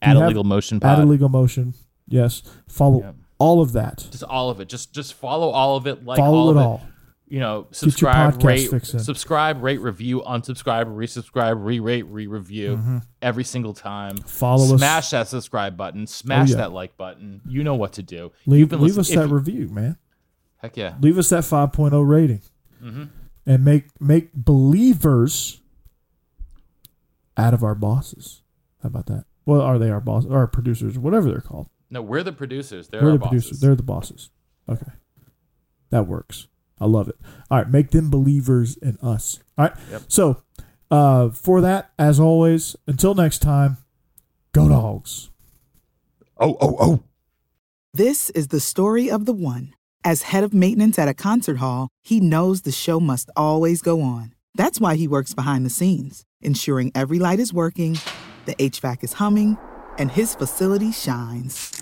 at have- Illegal Motion At Pod. Illegal Motion, yes. Follow Yeah. all of that. Just all of it. Just just follow all of it. Like follow all it of all. You know, subscribe, rate, subscribe, rate, review, unsubscribe, resubscribe, re-rate, re-review every single time. Mm-hmm. Follow us. Smash that subscribe button. Smash yeah. that like button. You know what to do. Leave, leave us if that review, man. Heck yeah. Leave us that 5.0 rating. Mm-hmm. and make make believers out of our bosses. How about that? Well, are they our boss or our producers, whatever they're called? No, we're the producers. They're We're our the bosses. producers. They're the bosses. Okay, that works. I love it. All right, make them believers in us. All right. Yep. So, uh, for that, as always, until next time, go dogs. Oh, oh, oh. This is the story of the one. As head of maintenance at a concert hall, he knows the show must always go on. That's why he works behind the scenes, ensuring every light is working, the HVAC is humming, and his facility shines.